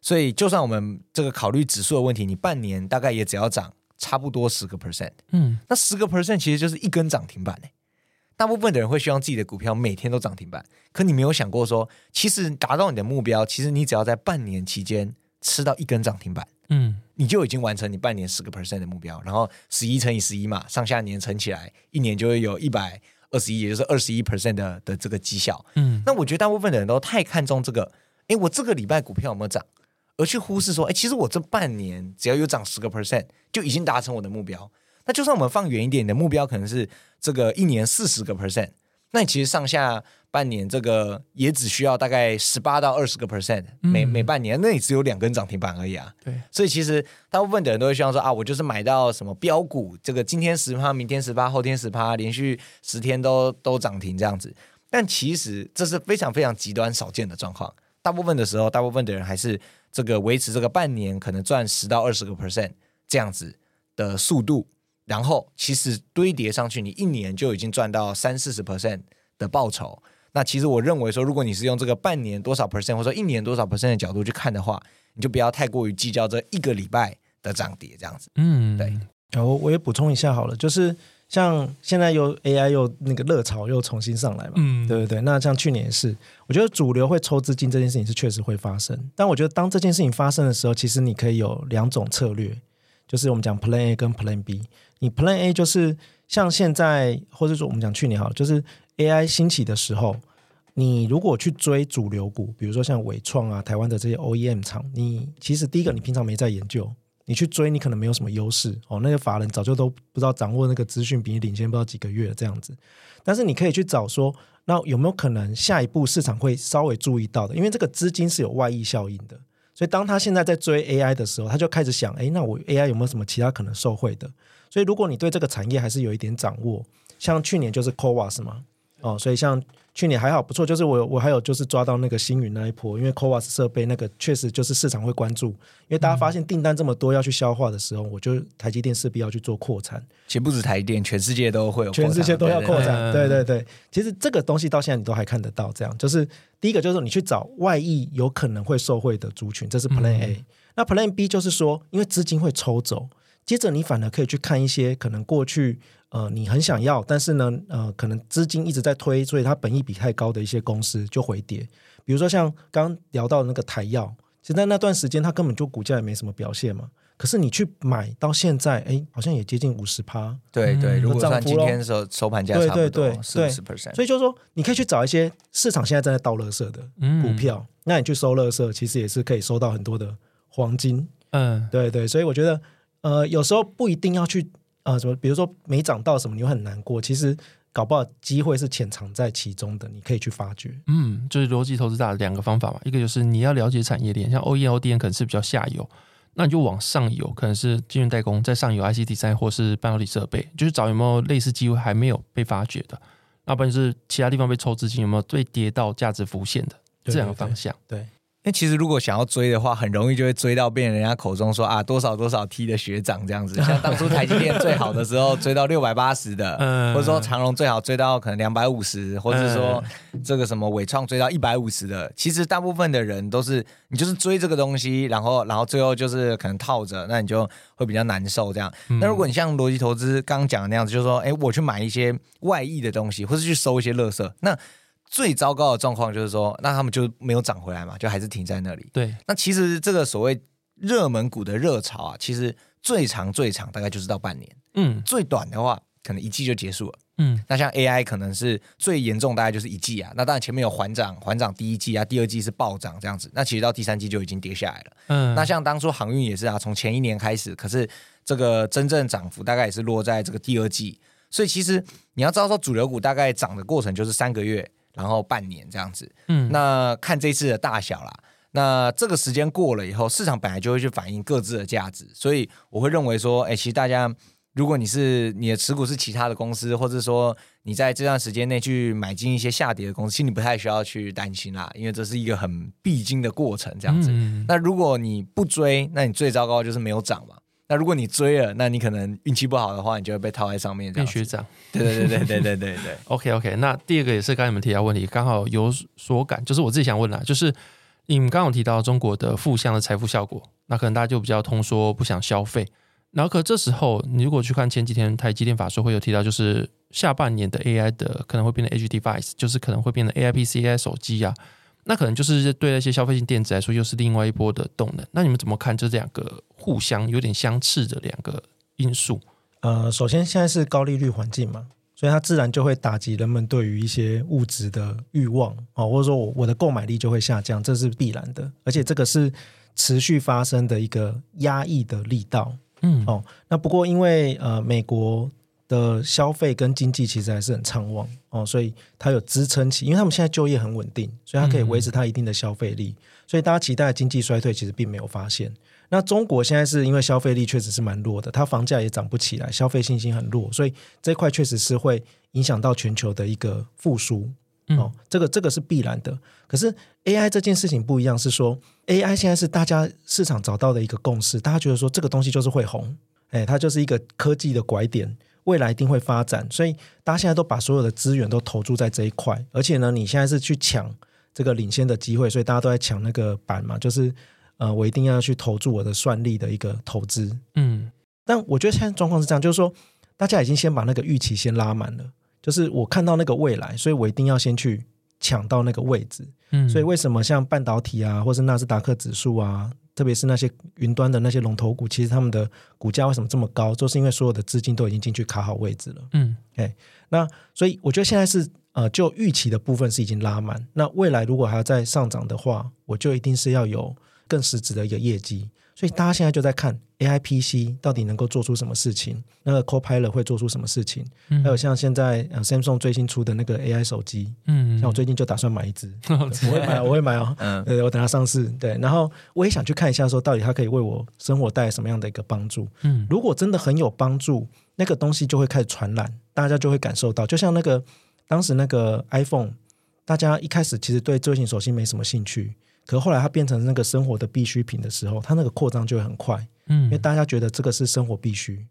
所以就算我们这个考虑指数的问题，你半年大概也只要涨差不多十个 percent，嗯，那十个 percent 其实就是一根涨停板欸。大部分的人会希望自己的股票每天都涨停板，可你没有想过说，其实达到你的目标，其实你只要在半年期间吃到一根涨停板，嗯，你就已经完成你半年十个 percent 的目标。然后十一乘以十一嘛，上下年乘起来，一年就会有一百二十一，也就是二十一 percent 的的这个绩效。嗯，那我觉得大部分的人都太看重这个，诶，我这个礼拜股票有没有涨，而去忽视说，诶，其实我这半年只要有涨十个 percent，就已经达成我的目标。那就算我们放远一点，你的目标可能是这个一年四十个 percent，那你其实上下半年这个也只需要大概十八到二十个 percent，每每半年，那你只有两根涨停板而已啊。对，所以其实大部分的人都会希望说啊，我就是买到什么标股，这个今天十趴，明天十趴，后天十趴，连续十天都都涨停这样子。但其实这是非常非常极端少见的状况，大部分的时候，大部分的人还是这个维持这个半年可能赚十到二十个 percent 这样子的速度。然后其实堆叠上去，你一年就已经赚到三四十 percent 的报酬。那其实我认为说，如果你是用这个半年多少 percent，或者说一年多少 percent 的角度去看的话，你就不要太过于计较这一个礼拜的涨跌这样子。嗯，对。然后我也补充一下好了，就是像现在又 AI 又那个热潮又重新上来嘛，嗯，对对对。那像去年也是，我觉得主流会抽资金这件事情是确实会发生。但我觉得当这件事情发生的时候，其实你可以有两种策略，就是我们讲 Plan A 跟 Plan B。你 Plan A 就是像现在，或者说我们讲去年好了，就是 AI 兴起的时候，你如果去追主流股，比如说像伟创啊、台湾的这些 OEM 厂，你其实第一个你平常没在研究，你去追，你可能没有什么优势哦。那些法人早就都不知道掌握那个资讯，比你领先不知道几个月这样子。但是你可以去找说，那有没有可能下一步市场会稍微注意到的？因为这个资金是有外溢效应的，所以当他现在在追 AI 的时候，他就开始想：哎，那我 AI 有没有什么其他可能受惠的？所以如果你对这个产业还是有一点掌握，像去年就是 c o v a s 嘛，哦，所以像。去年还好不错，就是我我还有就是抓到那个星云那一波，因为 CoWoS 设备那个确实就是市场会关注，因为大家发现订单这么多要去消化的时候，我就台积电势必要去做扩产。其实不止台积电，全世界都会有，全世界都要扩产。对对对，其实这个东西到现在你都还看得到，这样就是第一个就是你去找外溢有可能会受惠的族群，这是 Plan A。嗯、那 Plan B 就是说，因为资金会抽走，接着你反而可以去看一些可能过去。呃，你很想要，但是呢，呃，可能资金一直在推，所以它本益比太高的一些公司就回跌。比如说像刚刚聊到的那个台药，其实在那段时间它根本就股价也没什么表现嘛。可是你去买到现在，哎，好像也接近五十趴。对对，如果算今天收收盘价差不多四十 percent。所以就是说，你可以去找一些市场现在正在倒垃圾的股票，嗯、那你去收垃圾，其实也是可以收到很多的黄金。嗯，对对，所以我觉得，呃，有时候不一定要去。啊，什么？比如说没涨到什么，你会很难过。其实搞不好机会是潜藏在其中的，你可以去发掘。嗯，就是逻辑投资大的两个方法嘛。一个就是你要了解产业链，像 OEM、ODM 可能是比较下游，那你就往上游，可能是晶圆代工，在上游 IC Design 或是半导体设备，就是找有没有类似机会还没有被发掘的。那不然就是其他地方被抽资金，有没有被跌到价值浮现的这两个方向？对。对那其实如果想要追的话，很容易就会追到变人家口中说啊多少多少 T 的学长这样子，像当初台积电最好的时候追到六百八十的，或者说长荣最好追到可能两百五十，或者说这个什么纬创追到一百五十的，其实大部分的人都是你就是追这个东西，然后然后最后就是可能套着，那你就会比较难受这样。那如果你像逻辑投资刚刚讲的那样子，就是说哎我去买一些外溢的东西，或是去收一些垃圾，那。最糟糕的状况就是说，那他们就没有涨回来嘛，就还是停在那里。对，那其实这个所谓热门股的热潮啊，其实最长最长大概就是到半年，嗯，最短的话可能一季就结束了，嗯。那像 AI 可能是最严重，大概就是一季啊。那当然前面有缓涨，缓涨第一季啊，第二季是暴涨这样子。那其实到第三季就已经跌下来了，嗯。那像当初航运也是啊，从前一年开始，可是这个真正涨幅大概也是落在这个第二季。所以其实你要知道说，主流股大概涨的过程就是三个月。然后半年这样子，嗯，那看这次的大小啦。那这个时间过了以后，市场本来就会去反映各自的价值，所以我会认为说，哎，其实大家，如果你是你的持股是其他的公司，或者说你在这段时间内去买进一些下跌的公司，其实你不太需要去担心啦，因为这是一个很必经的过程，这样子。嗯，那如果你不追，那你最糟糕就是没有涨嘛。那如果你追了，那你可能运气不好的话，你就会被套在上面，变学长。对对对对对对对对。OK OK，那第二个也是刚才你们提到问题，刚好有所感，就是我自己想问啦，就是你们刚刚有提到中国的负向的财富效果，那可能大家就比较通说不想消费。然后可这时候，你如果去看前几天台积电法说会有提到，就是下半年的 AI 的可能会变成 Edge Device，就是可能会变成 AI PC、AI 手机啊。那可能就是对那些消费性电子来说，又是另外一波的动能。那你们怎么看这两个互相有点相斥的两个因素？呃，首先现在是高利率环境嘛，所以它自然就会打击人们对于一些物质的欲望哦，或者说我我的购买力就会下降，这是必然的。而且这个是持续发生的一个压抑的力道。嗯，哦，那不过因为呃美国。的消费跟经济其实还是很畅旺哦，所以它有支撑起，因为他们现在就业很稳定，所以它可以维持它一定的消费力，嗯、所以大家期待的经济衰退其实并没有发现。那中国现在是因为消费力确实是蛮弱的，它房价也涨不起来，消费信心很弱，所以这一块确实是会影响到全球的一个复苏哦，这个这个是必然的。可是 AI 这件事情不一样，是说 AI 现在是大家市场找到的一个共识，大家觉得说这个东西就是会红，哎，它就是一个科技的拐点。未来一定会发展，所以大家现在都把所有的资源都投注在这一块，而且呢，你现在是去抢这个领先的机会，所以大家都在抢那个板嘛，就是呃，我一定要去投注我的算力的一个投资，嗯，但我觉得现在状况是这样，就是说大家已经先把那个预期先拉满了，就是我看到那个未来，所以我一定要先去抢到那个位置，嗯，所以为什么像半导体啊，或是纳斯达克指数啊？特别是那些云端的那些龙头股，其实他们的股价为什么这么高？就是因为所有的资金都已经进去卡好位置了。嗯，哎，那所以我觉得现在是呃，就预期的部分是已经拉满。那未来如果还要再上涨的话，我就一定是要有更实质的一个业绩。所以大家现在就在看 AI PC 到底能够做出什么事情，那个 Copilot 会做出什么事情，嗯、还有像现在呃 Samsung 最新出的那个 AI 手机，嗯，像我最近就打算买一支，嗯、我会买，我会买哦，嗯，呃，我等它上市，对，然后我也想去看一下，说到底它可以为我生活带来什么样的一个帮助，嗯，如果真的很有帮助，那个东西就会开始传染，大家就会感受到，就像那个当时那个 iPhone，大家一开始其实对智慧型手机没什么兴趣。可后来它变成那个生活的必需品的时候，它那个扩张就会很快，嗯，因为大家觉得这个是生活必须，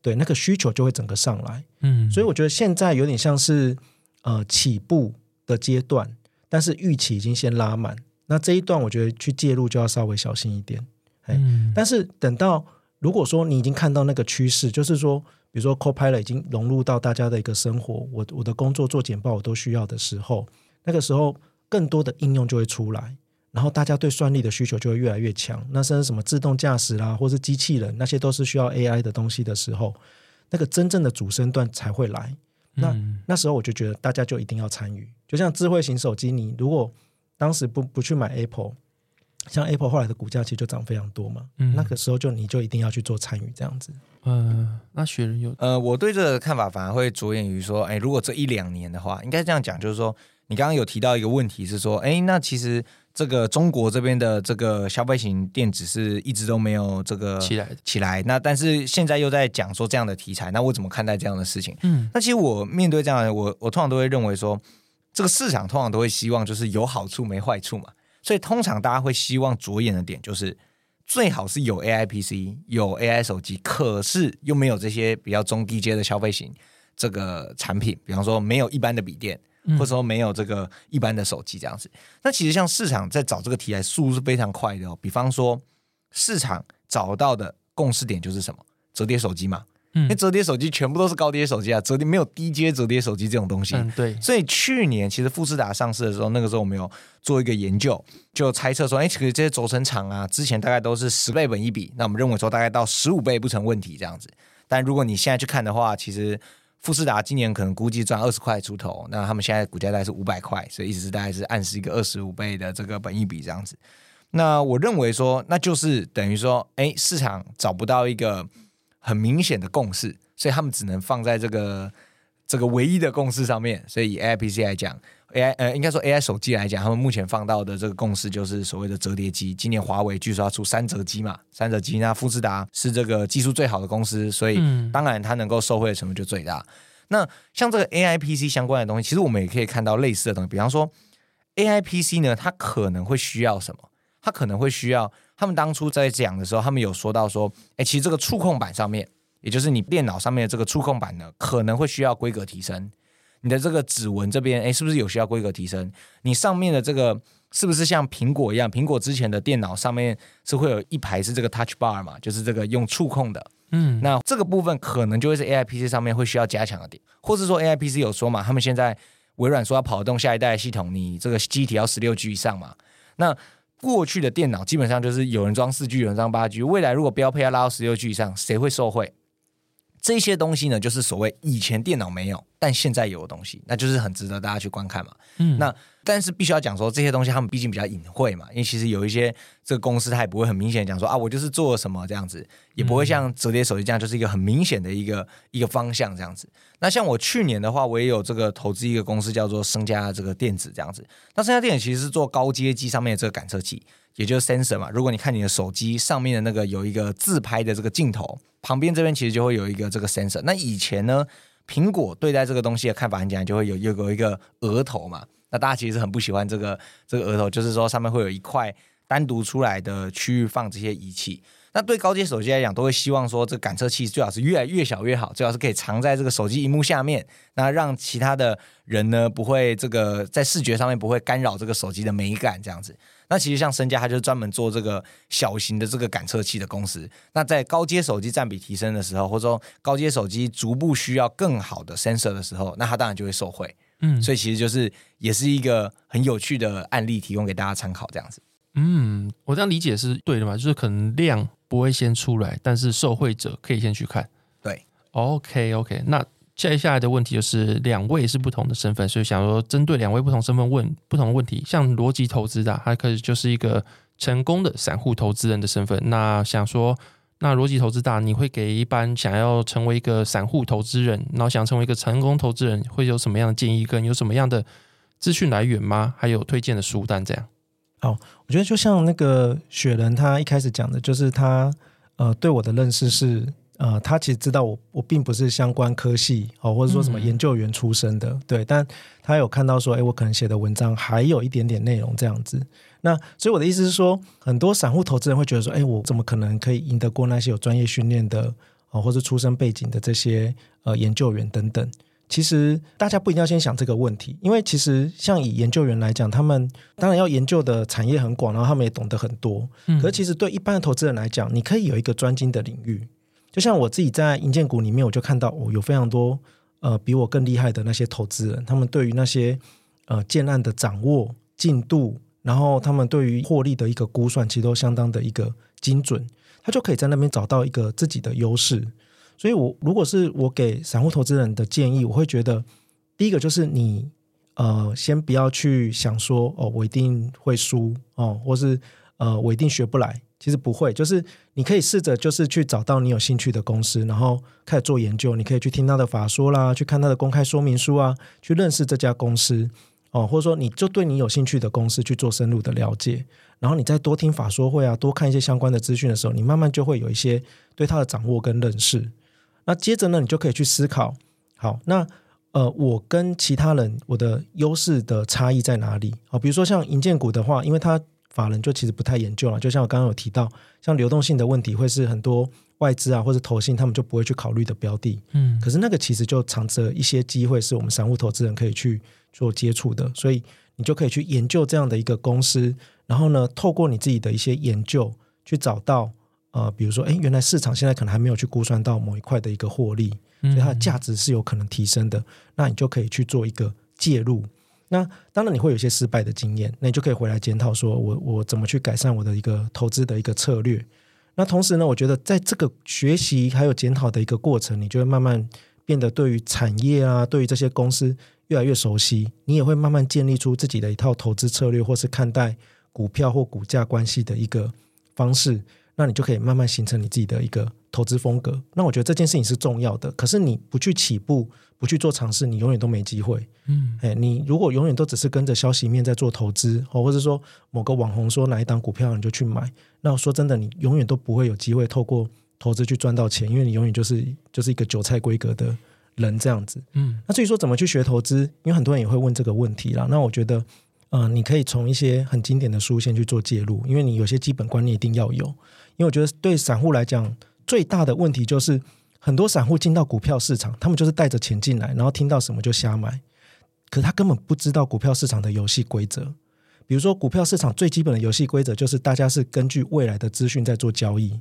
对，那个需求就会整个上来，嗯，所以我觉得现在有点像是呃起步的阶段，但是预期已经先拉满，那这一段我觉得去介入就要稍微小心一点，嗯，但是等到如果说你已经看到那个趋势，就是说，比如说 Copilot 已经融入到大家的一个生活，我我的工作做简报我都需要的时候，那个时候更多的应用就会出来。然后大家对算力的需求就会越来越强，那甚至什么自动驾驶啦，或是机器人，那些都是需要 AI 的东西的时候，那个真正的主升段才会来。那、嗯、那时候我就觉得大家就一定要参与。就像智慧型手机，你如果当时不不去买 Apple，像 Apple 后来的股价其实就涨非常多嘛。嗯、那个时候就你就一定要去做参与这样子。嗯、呃，那雪人有呃，我对这个看法反而会着眼于说，哎，如果这一两年的话，应该这样讲，就是说你刚刚有提到一个问题是说，哎，那其实。这个中国这边的这个消费型电子是一直都没有这个起来起来，那但是现在又在讲说这样的题材，那我怎么看待这样的事情？嗯，那其实我面对这样的，我我通常都会认为说，这个市场通常都会希望就是有好处没坏处嘛，所以通常大家会希望着眼的点就是最好是有 AI PC 有 AI 手机，可是又没有这些比较中低阶的消费型这个产品，比方说没有一般的笔电。或者说没有这个一般的手机这样子，那其实像市场在找这个题材速度是非常快的哦。比方说，市场找到的共识点就是什么？折叠手机嘛，嗯，因为折叠手机全部都是高阶手机啊，折叠没有低阶折叠手机这种东西。嗯，对。所以去年其实富士达上市的时候，那个时候我们有做一个研究，就猜测说，哎，其实这些轴承厂啊，之前大概都是十倍本一比，那我们认为说大概到十五倍不成问题这样子。但如果你现在去看的话，其实。富士达今年可能估计赚二十块出头，那他们现在股价大概是五百块，所以意思是大概是暗示一个二十五倍的这个本益比这样子。那我认为说，那就是等于说，哎，市场找不到一个很明显的共识，所以他们只能放在这个这个唯一的共识上面。所以以 A P C 来讲。AI 呃，应该说 AI 手机来讲，他们目前放到的这个共识就是所谓的折叠机。今年华为据说要出三折机嘛，三折机。那富士达是这个技术最好的公司，所以当然它能够受惠的成分就最大。嗯、那像这个 AI PC 相关的东西，其实我们也可以看到类似的东西。比方说 AI PC 呢，它可能会需要什么？它可能会需要他们当初在讲的时候，他们有说到说，哎，其实这个触控板上面，也就是你电脑上面的这个触控板呢，可能会需要规格提升。你的这个指纹这边，哎，是不是有需要规格提升？你上面的这个是不是像苹果一样？苹果之前的电脑上面是会有一排是这个 Touch Bar 嘛，就是这个用触控的。嗯，那这个部分可能就会是 AI PC 上面会需要加强的点，或是说 AI PC 有说嘛，他们现在微软说要跑得动下一代的系统，你这个机体要十六 G 以上嘛。那过去的电脑基本上就是有人装四 G，有人装八 G，未来如果标配要拉到十六 G 以上，谁会受惠？这些东西呢，就是所谓以前电脑没有，但现在有的东西，那就是很值得大家去观看嘛。嗯，那但是必须要讲说这些东西，他们毕竟比较隐晦嘛，因为其实有一些这个公司，它也不会很明显讲说啊，我就是做了什么这样子，也不会像折叠手机这样，就是一个很明显的一个一个方向这样子。那像我去年的话，我也有这个投资一个公司叫做升佳这个电子这样子。那升佳电子其实是做高阶机上面的这个感测器。也就是 sensor 嘛，如果你看你的手机上面的那个有一个自拍的这个镜头，旁边这边其实就会有一个这个 sensor。那以前呢，苹果对待这个东西的看法很简单，就会有有有一个额头嘛。那大家其实很不喜欢这个这个额头，就是说上面会有一块单独出来的区域放这些仪器。那对高阶手机来讲，都会希望说这个感测器最好是越来越小越好，最好是可以藏在这个手机荧幕下面，那让其他的人呢不会这个在视觉上面不会干扰这个手机的美感这样子。那其实像升佳，它就是专门做这个小型的这个感测器的公司。那在高阶手机占比提升的时候，或者说高阶手机逐步需要更好的 sensor 的时候，那它当然就会受惠。嗯，所以其实就是也是一个很有趣的案例，提供给大家参考这样子。嗯，我这样理解是对的嘛？就是可能量不会先出来，但是受惠者可以先去看。对，OK OK。那接下来的问题就是两位是不同的身份，所以想说针对两位不同身份问不同的问题。像逻辑投资的，他可以就是一个成功的散户投资人的身份。那想说，那逻辑投资大，你会给一般想要成为一个散户投资人，然后想成为一个成功投资人，会有什么样的建议，跟有什么样的资讯来源吗？还有推荐的书单这样？哦，我觉得就像那个雪人他一开始讲的，就是他呃对我的认识是。呃，他其实知道我我并不是相关科系哦，或者说什么研究员出身的，嗯、对，但他有看到说，哎，我可能写的文章还有一点点内容这样子。那所以我的意思是说，很多散户投资人会觉得说，哎，我怎么可能可以赢得过那些有专业训练的哦，或者出身背景的这些呃研究员等等？其实大家不一定要先想这个问题，因为其实像以研究员来讲，他们当然要研究的产业很广，然后他们也懂得很多。嗯、可是其实对一般的投资人来讲，你可以有一个专精的领域。就像我自己在银建股里面，我就看到我有非常多呃比我更厉害的那些投资人，他们对于那些呃建案的掌握进度，然后他们对于获利的一个估算，其实都相当的一个精准，他就可以在那边找到一个自己的优势。所以我，如果是我给散户投资人的建议，我会觉得第一个就是你呃先不要去想说哦我一定会输哦，或是呃我一定学不来。其实不会，就是你可以试着就是去找到你有兴趣的公司，然后开始做研究。你可以去听他的法说啦，去看他的公开说明书啊，去认识这家公司哦，或者说你就对你有兴趣的公司去做深入的了解。然后你再多听法说会啊，多看一些相关的资讯的时候，你慢慢就会有一些对它的掌握跟认识。那接着呢，你就可以去思考，好，那呃，我跟其他人我的优势的差异在哪里？哦，比如说像银建股的话，因为它法人就其实不太研究了，就像我刚刚有提到，像流动性的问题，会是很多外资啊或者投信他们就不会去考虑的标的。嗯，可是那个其实就藏着一些机会，是我们散户投资人可以去做接触的，所以你就可以去研究这样的一个公司，然后呢，透过你自己的一些研究，去找到呃，比如说，哎，原来市场现在可能还没有去估算到某一块的一个获利，所以它的价值是有可能提升的，那你就可以去做一个介入。那当然你会有一些失败的经验，那你就可以回来检讨，说我我怎么去改善我的一个投资的一个策略。那同时呢，我觉得在这个学习还有检讨的一个过程，你就会慢慢变得对于产业啊，对于这些公司越来越熟悉，你也会慢慢建立出自己的一套投资策略，或是看待股票或股价关系的一个方式。那你就可以慢慢形成你自己的一个投资风格。那我觉得这件事情是重要的。可是你不去起步，不去做尝试，你永远都没机会。嗯，哎，你如果永远都只是跟着消息面在做投资，哦，或者说某个网红说哪一档股票你就去买，那说真的，你永远都不会有机会透过投资去赚到钱，因为你永远就是就是一个韭菜规格的人这样子。嗯，那至于说怎么去学投资，因为很多人也会问这个问题啦。那我觉得，嗯、呃，你可以从一些很经典的书先去做介入，因为你有些基本观念一定要有。因为我觉得对散户来讲，最大的问题就是很多散户进到股票市场，他们就是带着钱进来，然后听到什么就瞎买，可他根本不知道股票市场的游戏规则。比如说，股票市场最基本的游戏规则就是大家是根据未来的资讯在做交易。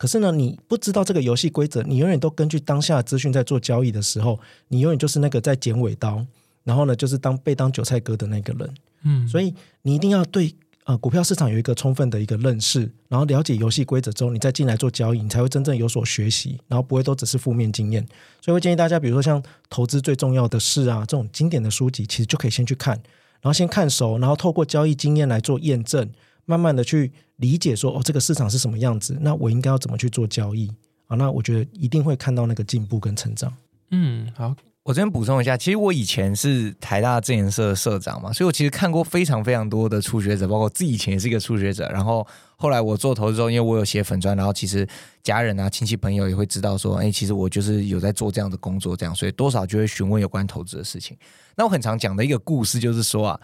可是呢，你不知道这个游戏规则，你永远都根据当下的资讯在做交易的时候，你永远就是那个在剪尾刀，然后呢，就是当被当韭菜割的那个人。嗯，所以你一定要对。呃，股票市场有一个充分的一个认识，然后了解游戏规则之后，你再进来做交易，你才会真正有所学习，然后不会都只是负面经验。所以，会建议大家，比如说像投资最重要的事啊，这种经典的书籍，其实就可以先去看，然后先看熟，然后透过交易经验来做验证，慢慢的去理解说，哦，这个市场是什么样子，那我应该要怎么去做交易啊？那我觉得一定会看到那个进步跟成长。嗯，好。我这边补充一下，其实我以前是台大证研社的社长嘛，所以我其实看过非常非常多的初学者，包括自己以前也是一个初学者。然后后来我做投资之后，因为我有写粉专，然后其实家人啊、亲戚朋友也会知道说，哎，其实我就是有在做这样的工作，这样，所以多少就会询问有关投资的事情。那我很常讲的一个故事就是说啊，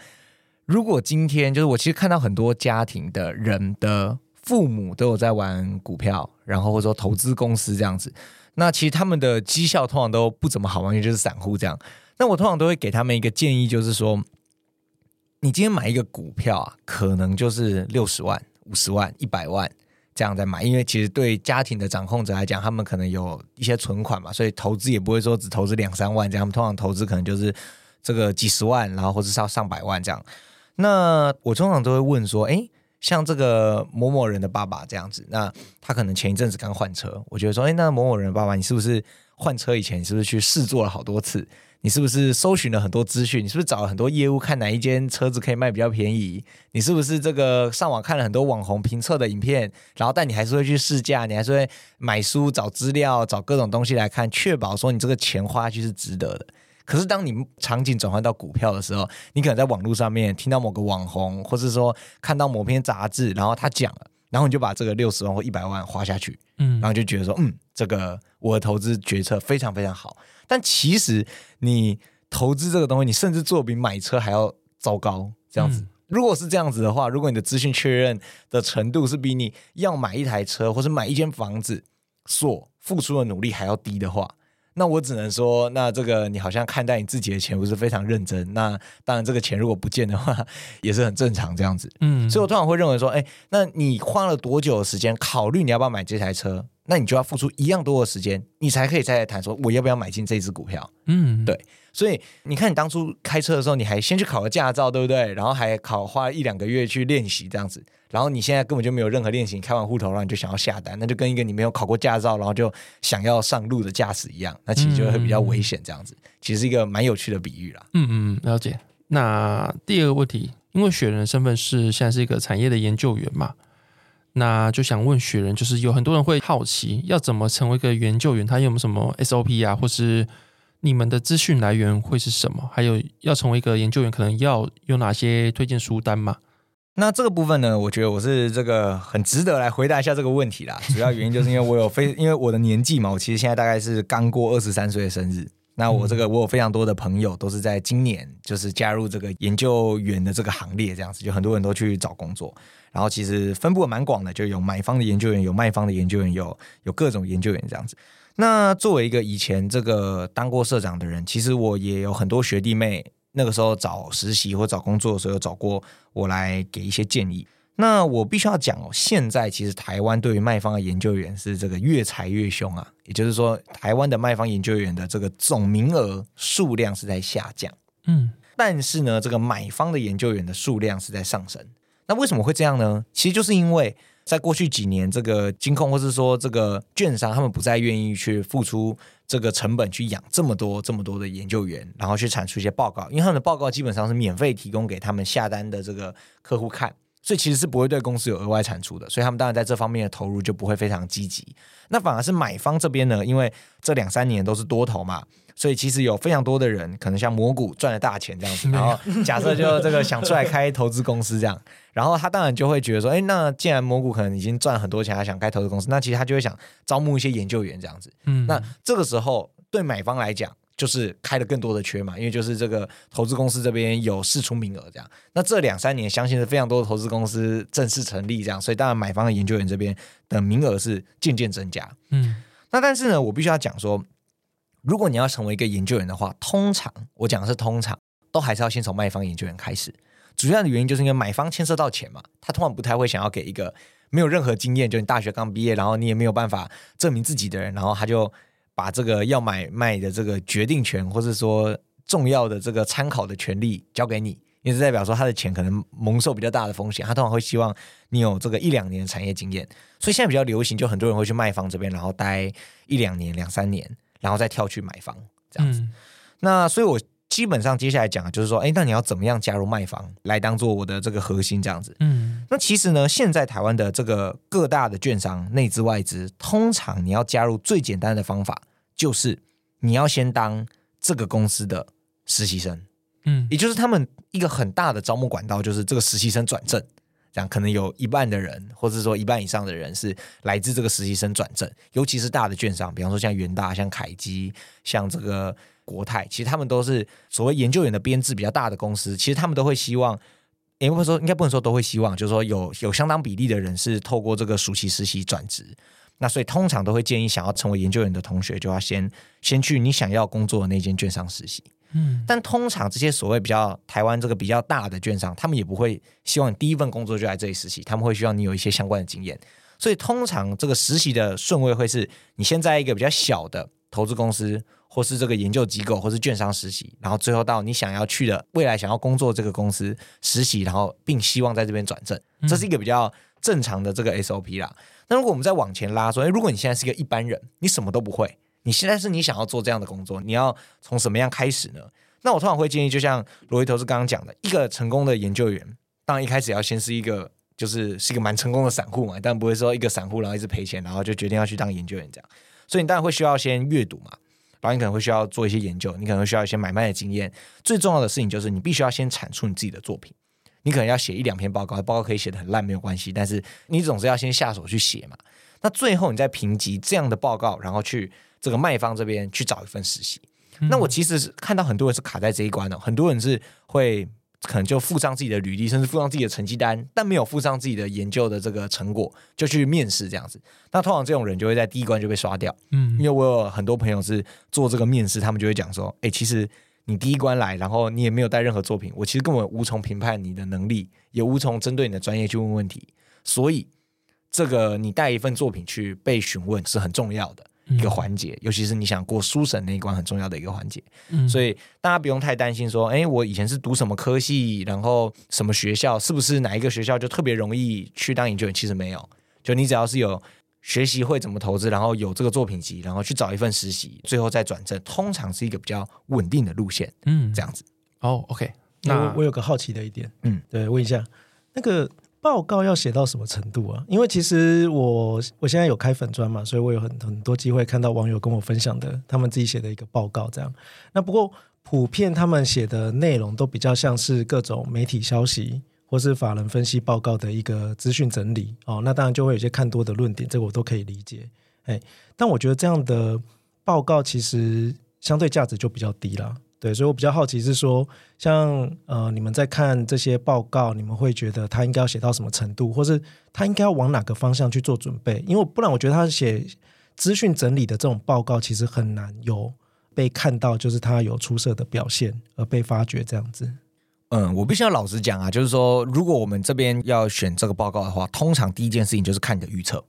如果今天就是我其实看到很多家庭的人的父母都有在玩股票，然后或者说投资公司这样子。那其实他们的绩效通常都不怎么好嘛，因为就是散户这样。那我通常都会给他们一个建议，就是说，你今天买一个股票啊，可能就是六十万、五十万、一百万这样在买，因为其实对家庭的掌控者来讲，他们可能有一些存款嘛，所以投资也不会说只投资两三万这样，他们通常投资可能就是这个几十万，然后或者上上百万这样。那我通常都会问说，诶。像这个某某人的爸爸这样子，那他可能前一阵子刚换车，我觉得说，哎，那某某人爸爸，你是不是换车以前，你是不是去试坐了好多次？你是不是搜寻了很多资讯？你是不是找了很多业务，看哪一间车子可以卖比较便宜？你是不是这个上网看了很多网红评测的影片？然后，但你还是会去试驾，你还是会买书、找资料、找各种东西来看，确保说你这个钱花下去是值得的。可是，当你场景转换到股票的时候，你可能在网络上面听到某个网红，或是说看到某篇杂志，然后他讲了，然后你就把这个六十万或一百万花下去，嗯，然后就觉得说，嗯，这个我的投资决策非常非常好。但其实你投资这个东西，你甚至做比买车还要糟糕。这样子，嗯、如果是这样子的话，如果你的资讯确认的程度是比你要买一台车或是买一间房子所付出的努力还要低的话。那我只能说，那这个你好像看待你自己的钱不是非常认真。那当然，这个钱如果不见的话，也是很正常这样子。嗯，所以我通常会认为说，哎，那你花了多久的时间考虑你要不要买这台车？那你就要付出一样多的时间，你才可以再来谈说我要不要买进这只股票。嗯，对。所以你看，你当初开车的时候，你还先去考个驾照，对不对？然后还考花一两个月去练习这样子。然后你现在根本就没有任何练习，开完户头然后你就想要下单，那就跟一个你没有考过驾照，然后就想要上路的驾驶一样，那其实就会比较危险这样子。其实是一个蛮有趣的比喻啦。嗯嗯，了解。那第二个问题，因为雪人的身份是现在是一个产业的研究员嘛。那就想问雪人，就是有很多人会好奇，要怎么成为一个研究员？他有没有什么 SOP 啊，或是你们的资讯来源会是什么？还有要成为一个研究员，可能要有哪些推荐书单吗？那这个部分呢，我觉得我是这个很值得来回答一下这个问题啦。主要原因就是因为我有非 因为我的年纪嘛，我其实现在大概是刚过二十三岁的生日。那我这个我有非常多的朋友都是在今年就是加入这个研究员的这个行列，这样子就很多人都去找工作。然后其实分布蛮广的，就有买方的研究员，有卖方的研究员，有有各种研究员这样子。那作为一个以前这个当过社长的人，其实我也有很多学弟妹，那个时候找实习或找工作的时候，有找过我来给一些建议。那我必须要讲哦，现在其实台湾对于卖方的研究员是这个越裁越凶啊，也就是说，台湾的卖方研究员的这个总名额数量是在下降，嗯，但是呢，这个买方的研究员的数量是在上升。那为什么会这样呢？其实就是因为在过去几年，这个金控或是说这个券商，他们不再愿意去付出这个成本去养这么多这么多的研究员，然后去产出一些报告，因为他们的报告基本上是免费提供给他们下单的这个客户看，所以其实是不会对公司有额外产出的，所以他们当然在这方面的投入就不会非常积极。那反而是买方这边呢，因为这两三年都是多头嘛。所以其实有非常多的人，可能像蘑菇赚了大钱这样子，然后 假设就这个想出来开投资公司这样，然后他当然就会觉得说，哎，那既然蘑菇可能已经赚很多钱，他想开投资公司，那其实他就会想招募一些研究员这样子。嗯，那这个时候对买方来讲，就是开了更多的缺嘛，因为就是这个投资公司这边有试出名额这样。那这两三年，相信是非常多的投资公司正式成立这样，所以当然买方的研究员这边的名额是渐渐增加。嗯，那但是呢，我必须要讲说。如果你要成为一个研究员的话，通常我讲的是通常都还是要先从卖方研究员开始。主要的原因就是因为买方牵涉到钱嘛，他通常不太会想要给一个没有任何经验，就你大学刚毕业，然后你也没有办法证明自己的人，然后他就把这个要买卖的这个决定权，或是说重要的这个参考的权利交给你，也是代表说他的钱可能蒙受比较大的风险。他通常会希望你有这个一两年的产业经验，所以现在比较流行，就很多人会去卖方这边，然后待一两年、两三年。然后再跳去买房这样子，那所以，我基本上接下来讲的就是说，哎，那你要怎么样加入卖方来当做我的这个核心这样子？嗯，那其实呢，现在台湾的这个各大的券商内资外资，通常你要加入最简单的方法，就是你要先当这个公司的实习生，嗯，也就是他们一个很大的招募管道，就是这个实习生转正。这样可能有一半的人，或者说一半以上的人是来自这个实习生转正，尤其是大的券商，比方说像元大、像凯基、像这个国泰，其实他们都是所谓研究员的编制比较大的公司，其实他们都会希望，也不能说应该不能说都会希望，就是说有有相当比例的人是透过这个暑期实习转职，那所以通常都会建议想要成为研究员的同学，就要先先去你想要工作的那间券商实习。嗯，但通常这些所谓比较台湾这个比较大的券商，他们也不会希望你第一份工作就来这里实习，他们会希望你有一些相关的经验。所以通常这个实习的顺位会是你先在一个比较小的投资公司，或是这个研究机构，或是券商实习，然后最后到你想要去的未来想要工作这个公司实习，然后并希望在这边转正，这是一个比较正常的这个 SOP 啦。那如果我们再往前拉说，诶，如果你现在是一个一般人，你什么都不会。你现在是你想要做这样的工作，你要从什么样开始呢？那我通常会建议，就像罗杰投资刚刚讲的，一个成功的研究员，当然一开始要先是一个，就是是一个蛮成功的散户嘛，但不会说一个散户然后一直赔钱，然后就决定要去当研究员这样。所以你当然会需要先阅读嘛，然后你可能会需要做一些研究，你可能会需要一些买卖的经验。最重要的事情就是你必须要先产出你自己的作品。你可能要写一两篇报告，报告可以写的很烂没有关系，但是你总是要先下手去写嘛。那最后你再评级这样的报告，然后去这个卖方这边去找一份实习。嗯、那我其实是看到很多人是卡在这一关的，很多人是会可能就附上自己的履历，甚至附上自己的成绩单，但没有附上自己的研究的这个成果，就去面试这样子。那通常这种人就会在第一关就被刷掉。嗯，因为我有很多朋友是做这个面试，他们就会讲说：“哎，其实你第一关来，然后你也没有带任何作品，我其实根本无从评判你的能力，也无从针对你的专业去问问题。所以，这个你带一份作品去被询问是很重要的。”一个环节，尤其是你想过书审那一关很重要的一个环节，嗯，所以大家不用太担心说，哎，我以前是读什么科系，然后什么学校，是不是哪一个学校就特别容易去当研究员？其实没有，就你只要是有学习会怎么投资，然后有这个作品集，然后去找一份实习，最后再转正，通常是一个比较稳定的路线，嗯，这样子。哦，OK，那我，我有个好奇的一点，嗯，对，问一下。那个。报告要写到什么程度啊？因为其实我我现在有开粉专嘛，所以我有很很多机会看到网友跟我分享的他们自己写的一个报告这样。那不过普遍他们写的内容都比较像是各种媒体消息或是法人分析报告的一个资讯整理哦。那当然就会有些看多的论点，这个我都可以理解。哎，但我觉得这样的报告其实相对价值就比较低了。对，所以我比较好奇是说，像呃，你们在看这些报告，你们会觉得他应该要写到什么程度，或是他应该要往哪个方向去做准备？因为不然，我觉得他写资讯整理的这种报告，其实很难有被看到，就是他有出色的表现而被发掘这样子。嗯，我必须要老实讲啊，就是说，如果我们这边要选这个报告的话，通常第一件事情就是看你的预测，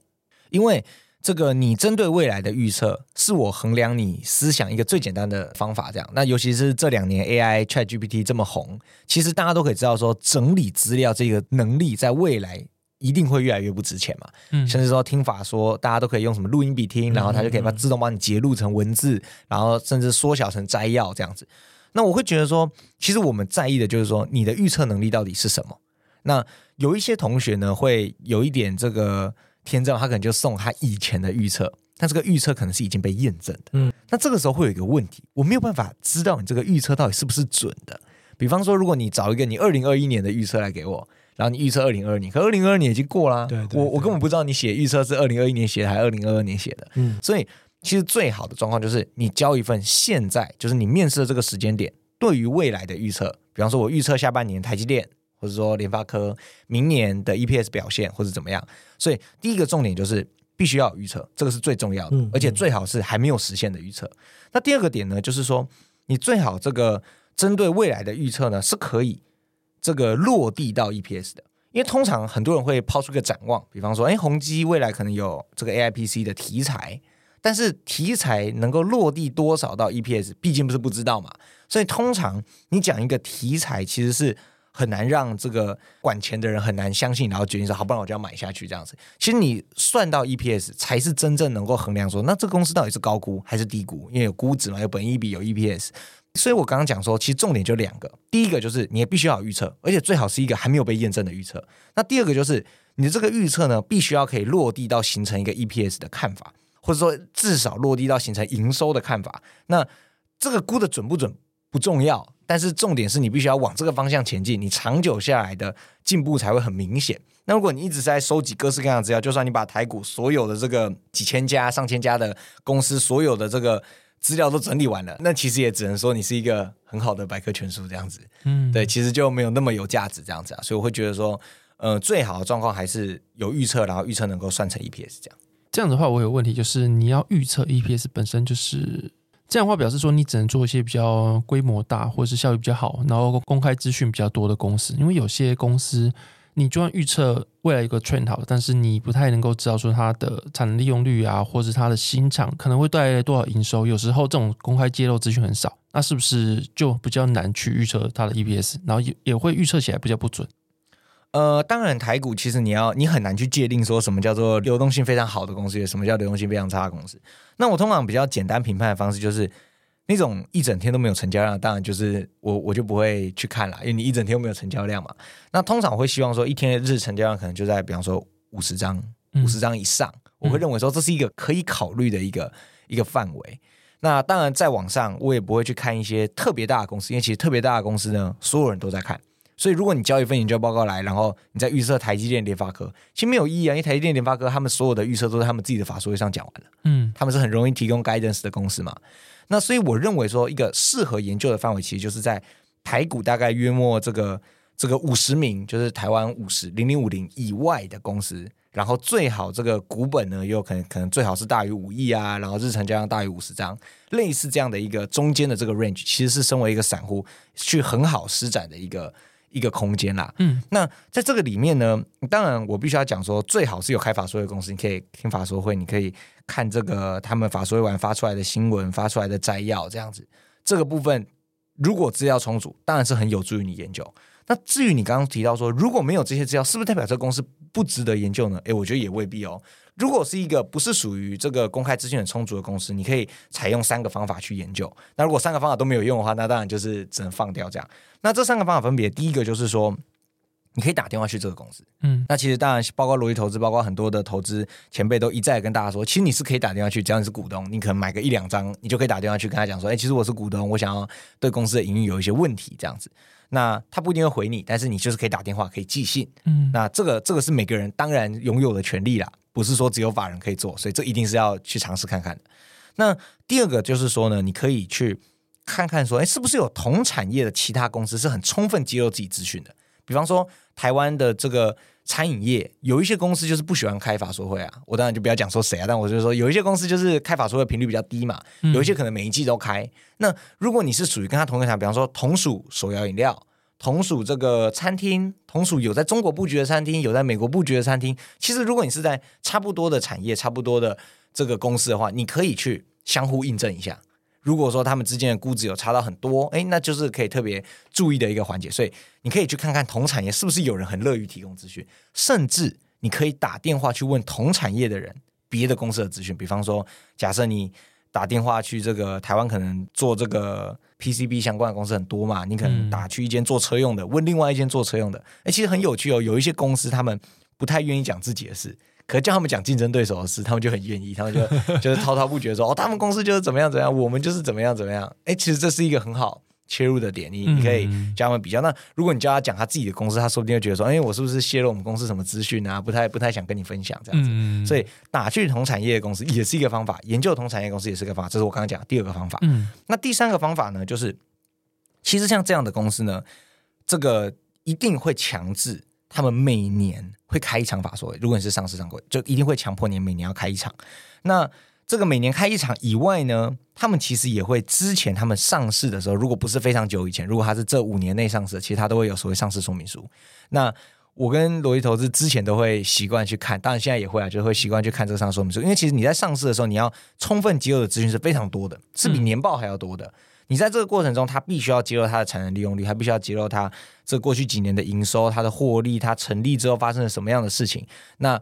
因为。这个你针对未来的预测，是我衡量你思想一个最简单的方法。这样，那尤其是这两年 AI ChatGPT 这么红，其实大家都可以知道说，整理资料这个能力在未来一定会越来越不值钱嘛。嗯，甚至说听法说，大家都可以用什么录音笔听，然后它就可以把自动帮你截录成文字，然后甚至缩小成摘要这样子。那我会觉得说，其实我们在意的就是说，你的预测能力到底是什么？那有一些同学呢，会有一点这个。天正，他可能就送他以前的预测，但这个预测可能是已经被验证的。嗯，那这个时候会有一个问题，我没有办法知道你这个预测到底是不是准的。比方说，如果你找一个你二零二一年的预测来给我，然后你预测二零二二年，可二零二二年已经过了，对，对，对，我我根本不知道你写预测是二零二一年写的还是二零二二年写的。嗯，所以其实最好的状况就是你交一份现在就是你面试的这个时间点对于未来的预测，比方说我预测下半年台积电。或者说联发科明年的 EPS 表现，或者怎么样，所以第一个重点就是必须要有预测，这个是最重要的，而且最好是还没有实现的预测。那第二个点呢，就是说你最好这个针对未来的预测呢，是可以这个落地到 EPS 的，因为通常很多人会抛出一个展望，比方说，哎，宏基未来可能有这个 AIPC 的题材，但是题材能够落地多少到 EPS，毕竟不是不知道嘛，所以通常你讲一个题材，其实是。很难让这个管钱的人很难相信，然后决定说好，不然我就要买下去这样子。其实你算到 EPS 才是真正能够衡量说，那这个公司到底是高估还是低估？因为有估值嘛，有本益比，有 EPS。所以我刚刚讲说，其实重点就两个，第一个就是你也必须要预测，而且最好是一个还没有被验证的预测。那第二个就是你的这个预测呢，必须要可以落地到形成一个 EPS 的看法，或者说至少落地到形成营收的看法。那这个估的准不准不重要。但是重点是你必须要往这个方向前进，你长久下来的进步才会很明显。那如果你一直在收集各式各样的资料，就算你把台股所有的这个几千家、上千家的公司所有的这个资料都整理完了，那其实也只能说你是一个很好的百科全书这样子。嗯，对，其实就没有那么有价值这样子啊。所以我会觉得说，呃，最好的状况还是有预测，然后预测能够算成 EPS 这样。这样的话，我有问题就是你要预测 EPS 本身就是。这样的话表示说，你只能做一些比较规模大，或者是效益比较好，然后公开资讯比较多的公司。因为有些公司，你就算预测未来一个 trend 好，但是你不太能够知道说它的产能利用率啊，或者是它的新厂可能会带来多少营收。有时候这种公开揭露资讯很少，那是不是就比较难去预测它的 EPS，然后也也会预测起来比较不准？呃，当然，台股其实你要你很难去界定说什么叫做流动性非常好的公司，什么叫流动性非常差的公司。那我通常比较简单评判的方式就是，那种一整天都没有成交量，当然就是我我就不会去看了，因为你一整天都没有成交量嘛。那通常我会希望说，一天的日成交量可能就在比方说五十张、五十张以上，嗯，我会认为说这是一个可以考虑的一个一个范围。那当然，在网上我也不会去看一些特别大的公司，因为其实特别大的公司呢，所有人都在看。所以，如果你交一份研究报告来，然后你再预测台积电、联发科，其实没有意义啊，因为台积电、联发科他们所有的预测都是他们自己的法说会上讲完了，嗯，他们是很容易提供 guidance 的公司嘛。那所以我认为说，一个适合研究的范围，其实就是在台股大概约莫这个这个五十名，就是台湾五十零零五零以外的公司，然后最好这个股本呢，又可能可能最好是大于五亿啊，然后日成交量大于五十张，类似这样的一个中间的这个 range，其实是身为一个散户去很好施展的一个。一个空间啦，嗯，那在这个里面呢，当然我必须要讲说，最好是有开法说会的公司，你可以听法说会，你可以看这个他们法说会完发出来的新闻，发出来的摘要这样子。这个部分如果资料充足，当然是很有助于你研究。那至于你刚刚提到说，如果没有这些资料，是不是代表这个公司不值得研究呢？诶，我觉得也未必哦。如果是一个不是属于这个公开资讯很充足的公司，你可以采用三个方法去研究。那如果三个方法都没有用的话，那当然就是只能放掉这样。那这三个方法分别，第一个就是说，你可以打电话去这个公司。嗯，那其实当然包括逻辑投资，包括很多的投资前辈都一再跟大家说，其实你是可以打电话去，只要你是股东，你可能买个一两张，你就可以打电话去跟他讲说，哎，其实我是股东，我想要对公司的营运有一些问题这样子。那他不一定会回你，但是你就是可以打电话，可以寄信。嗯，那这个这个是每个人当然拥有的权利啦。不是说只有法人可以做，所以这一定是要去尝试看看的。那第二个就是说呢，你可以去看看说，哎，是不是有同产业的其他公司是很充分揭露自己资讯的？比方说，台湾的这个餐饮业有一些公司就是不喜欢开法说会啊，我当然就不要讲说谁啊，但我就说有一些公司就是开法说会频率比较低嘛，有一些可能每一季都开。那如果你是属于跟他同一个场，比方说同属手摇饮料。同属这个餐厅，同属有在中国布局的餐厅，有在美国布局的餐厅。其实，如果你是在差不多的产业、差不多的这个公司的话，你可以去相互印证一下。如果说他们之间的估值有差到很多，哎，那就是可以特别注意的一个环节。所以，你可以去看看同产业是不是有人很乐于提供资讯，甚至你可以打电话去问同产业的人别的公司的资讯。比方说，假设你。打电话去这个台湾，可能做这个 PCB 相关的公司很多嘛，你可能打去一间做车用的，问另外一间做车用的，哎，其实很有趣哦。有一些公司他们不太愿意讲自己的事，可是叫他们讲竞争对手的事，他们就很愿意，他们就 就是滔滔不绝说哦，他们公司就是怎么样怎么样，我们就是怎么样怎么样。哎，其实这是一个很好。切入的点，你你可以叫他们比较。那如果你叫他讲他自己的公司，他说不定会觉得说，哎，我是不是泄露我们公司什么资讯啊？不太不太想跟你分享这样子。嗯、所以打去同产业的公司也是一个方法，研究同产业公司也是一个方法。这是我刚刚讲的第二个方法。嗯，那第三个方法呢，就是其实像这样的公司呢，这个一定会强制他们每年会开一场法说会。如果你是上市上柜，就一定会强迫你每年要开一场。那这个每年开一场以外呢，他们其实也会之前他们上市的时候，如果不是非常久以前，如果他是这五年内上市，其实他都会有所谓上市说明书。那我跟罗辑投资之前都会习惯去看，当然现在也会啊，就会习惯去看这个上市说明书，因为其实你在上市的时候，你要充分揭露的资讯是非常多的，是比年报还要多的。你在这个过程中，他必须要揭露它的产能利用率，他必须要揭露它这过去几年的营收、它的获利、它成立之后发生了什么样的事情。那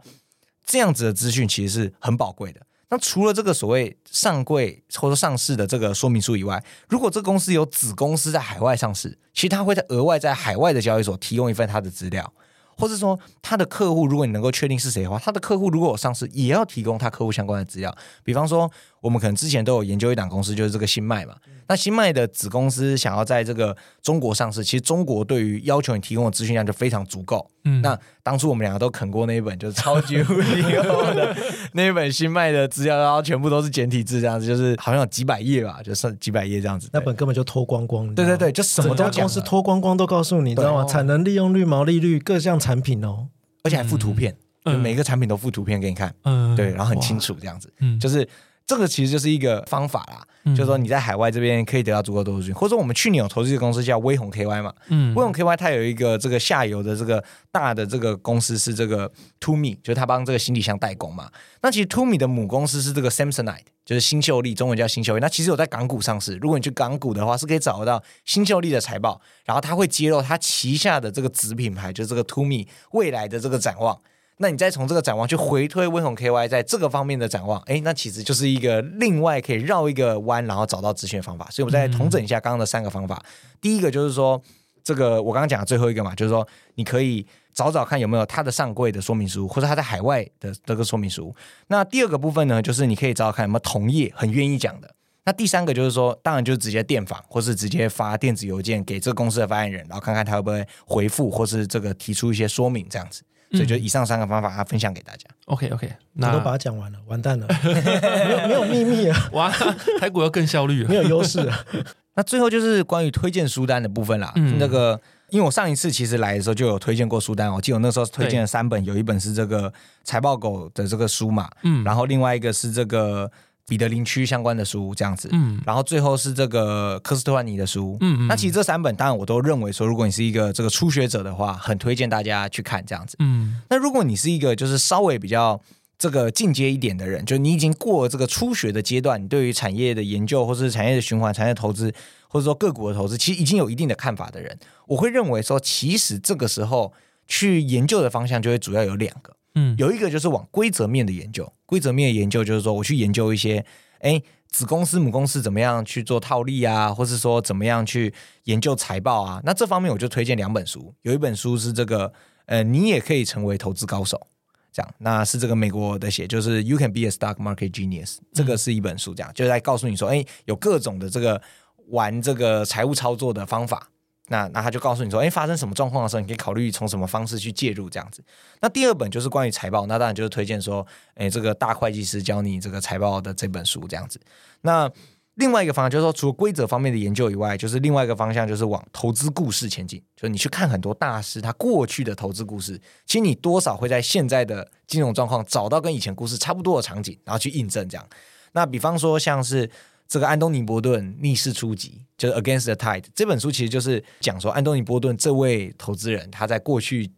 这样子的资讯其实是很宝贵的。那除了这个所谓上柜或者上市的这个说明书以外，如果这公司有子公司在海外上市，其实他会在额外在海外的交易所提供一份他的资料，或者说他的客户，如果你能够确定是谁的话，他的客户如果有上市，也要提供他客户相关的资料，比方说。我们可能之前都有研究一档公司，就是这个新麦嘛。那新麦的子公司想要在这个中国上市，其实中国对于要求你提供的资讯量就非常足够。嗯，那当初我们两个都啃过那一本，就是超级无敌厚的 那一本新麦的资料，然后全部都是简体字，这样子，就是好像有几百页吧，就剩几百页这样子。那本根本就脱光光。对对对，就什么都公司脱光光都告诉你，知道吗？产能利用率、毛利率、各项产品哦，而且还附图片，就每个产品都附图片给你看。嗯，对，然后很清楚这样子，嗯，就是。这个其实就是一个方法啦，嗯、就是说你在海外这边可以得到足够多的资讯，或者说我们去年有投资一个公司叫威宏 KY 嘛，嗯，威宏 KY 它有一个这个下游的这个大的这个公司是这个 To Me，就是它帮这个行李箱代工嘛。那其实 To Me 的母公司是这个 Samsonite，就是新秀丽，中文叫新秀丽。那其实有在港股上市，如果你去港股的话，是可以找得到新秀丽的财报，然后它会揭露它旗下的这个子品牌，就是这个 To Me 未来的这个展望。那你再从这个展望去回推威宏 KY 在这个方面的展望，哎，那其实就是一个另外可以绕一个弯，然后找到资讯的方法。所以，我们再统整一下刚刚的三个方法。嗯、第一个就是说，这个我刚刚讲的最后一个嘛，就是说你可以找找看有没有它的上柜的说明书，或者它在海外的这个说明书。那第二个部分呢，就是你可以找找看有没有同业很愿意讲的。那第三个就是说，当然就是直接电访，或是直接发电子邮件给这个公司的发言人，然后看看他会不会回复，或是这个提出一些说明这样子。所以就以上三个方法，他分享给大家。OK OK，那都把它讲完了，完蛋了，没有没有秘密啊！哇，台股要更效率了，没有优势。那最后就是关于推荐书单的部分啦。嗯、那个，因为我上一次其实来的时候就有推荐过书单，我记得我那时候推荐了三本，有一本是这个财报狗的这个书嘛，嗯，然后另外一个是这个。彼得林区相关的书这样子，嗯，然后最后是这个科斯特万尼的书，嗯，嗯，那其实这三本当然我都认为说，如果你是一个这个初学者的话，很推荐大家去看这样子，嗯，那如果你是一个就是稍微比较这个进阶一点的人，就你已经过了这个初学的阶段，你对于产业的研究或是产业的循环、产业投资或者说个股的投资，其实已经有一定的看法的人，我会认为说，其实这个时候去研究的方向就会主要有两个。嗯，有一个就是往规则面的研究，规则面的研究就是说，我去研究一些，哎，子公司、母公司怎么样去做套利啊，或是说怎么样去研究财报啊。那这方面我就推荐两本书，有一本书是这个，呃，你也可以成为投资高手，这样，那是这个美国的写，就是 You Can Be a Stock Market Genius，这个是一本书，这样，就在告诉你说，哎，有各种的这个玩这个财务操作的方法。那那他就告诉你说，哎，发生什么状况的时候，你可以考虑从什么方式去介入这样子。那第二本就是关于财报，那当然就是推荐说，哎，这个大会计师教你这个财报的这本书这样子。那另外一个方向就是说，除了规则方面的研究以外，就是另外一个方向就是往投资故事前进，就是你去看很多大师他过去的投资故事，其实你多少会在现在的金融状况找到跟以前故事差不多的场景，然后去印证这样。那比方说像是。这个安东尼·波顿逆势出击，就是《Against the Tide》这本书，其实就是讲说安东尼·波顿这位投资人他在过去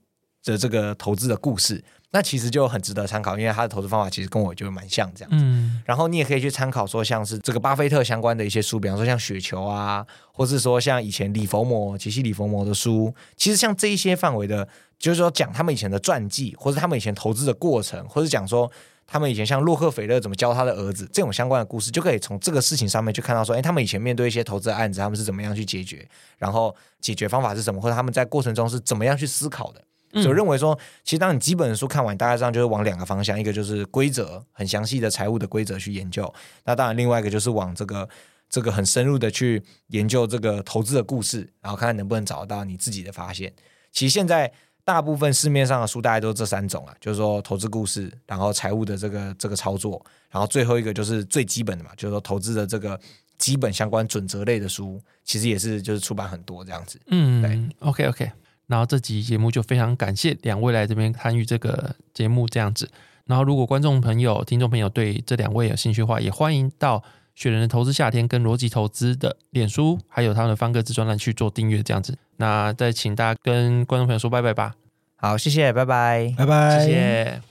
的这个投资的故事，那其实就很值得参考，因为他的投资方法其实跟我就蛮像这样子。嗯，然后你也可以去参考说，像是这个巴菲特相关的一些书，比方说像《雪球》啊，或是说像以前李佛摩、杰西·李佛摩的书，其实像这一些范围的，就是说讲他们以前的传记，或者他们以前投资的过程，或者讲说。他们以前像洛克菲勒怎么教他的儿子这种相关的故事，就可以从这个事情上面去看到说，哎，他们以前面对一些投资的案子，他们是怎么样去解决，然后解决方法是什么，或者他们在过程中是怎么样去思考的。所以认为说，其实当你基本的书看完，大概上就是往两个方向，一个就是规则很详细的财务的规则去研究，那当然另外一个就是往这个这个很深入的去研究这个投资的故事，然后看看能不能找到你自己的发现。其实现在。大部分市面上的书大概都是这三种啊，就是说投资故事，然后财务的这个这个操作，然后最后一个就是最基本的嘛，就是说投资的这个基本相关准则类的书，其实也是就是出版很多这样子。嗯，对，OK OK。然后这集节目就非常感谢两位来这边参与这个节目这样子。然后如果观众朋友、听众朋友对这两位有兴趣的话，也欢迎到雪人的投资夏天跟逻辑投资的脸书，还有他们的方格子专栏去做订阅这样子。那再请大家跟观众朋友说拜拜吧。好，谢谢，拜拜，拜拜，谢谢。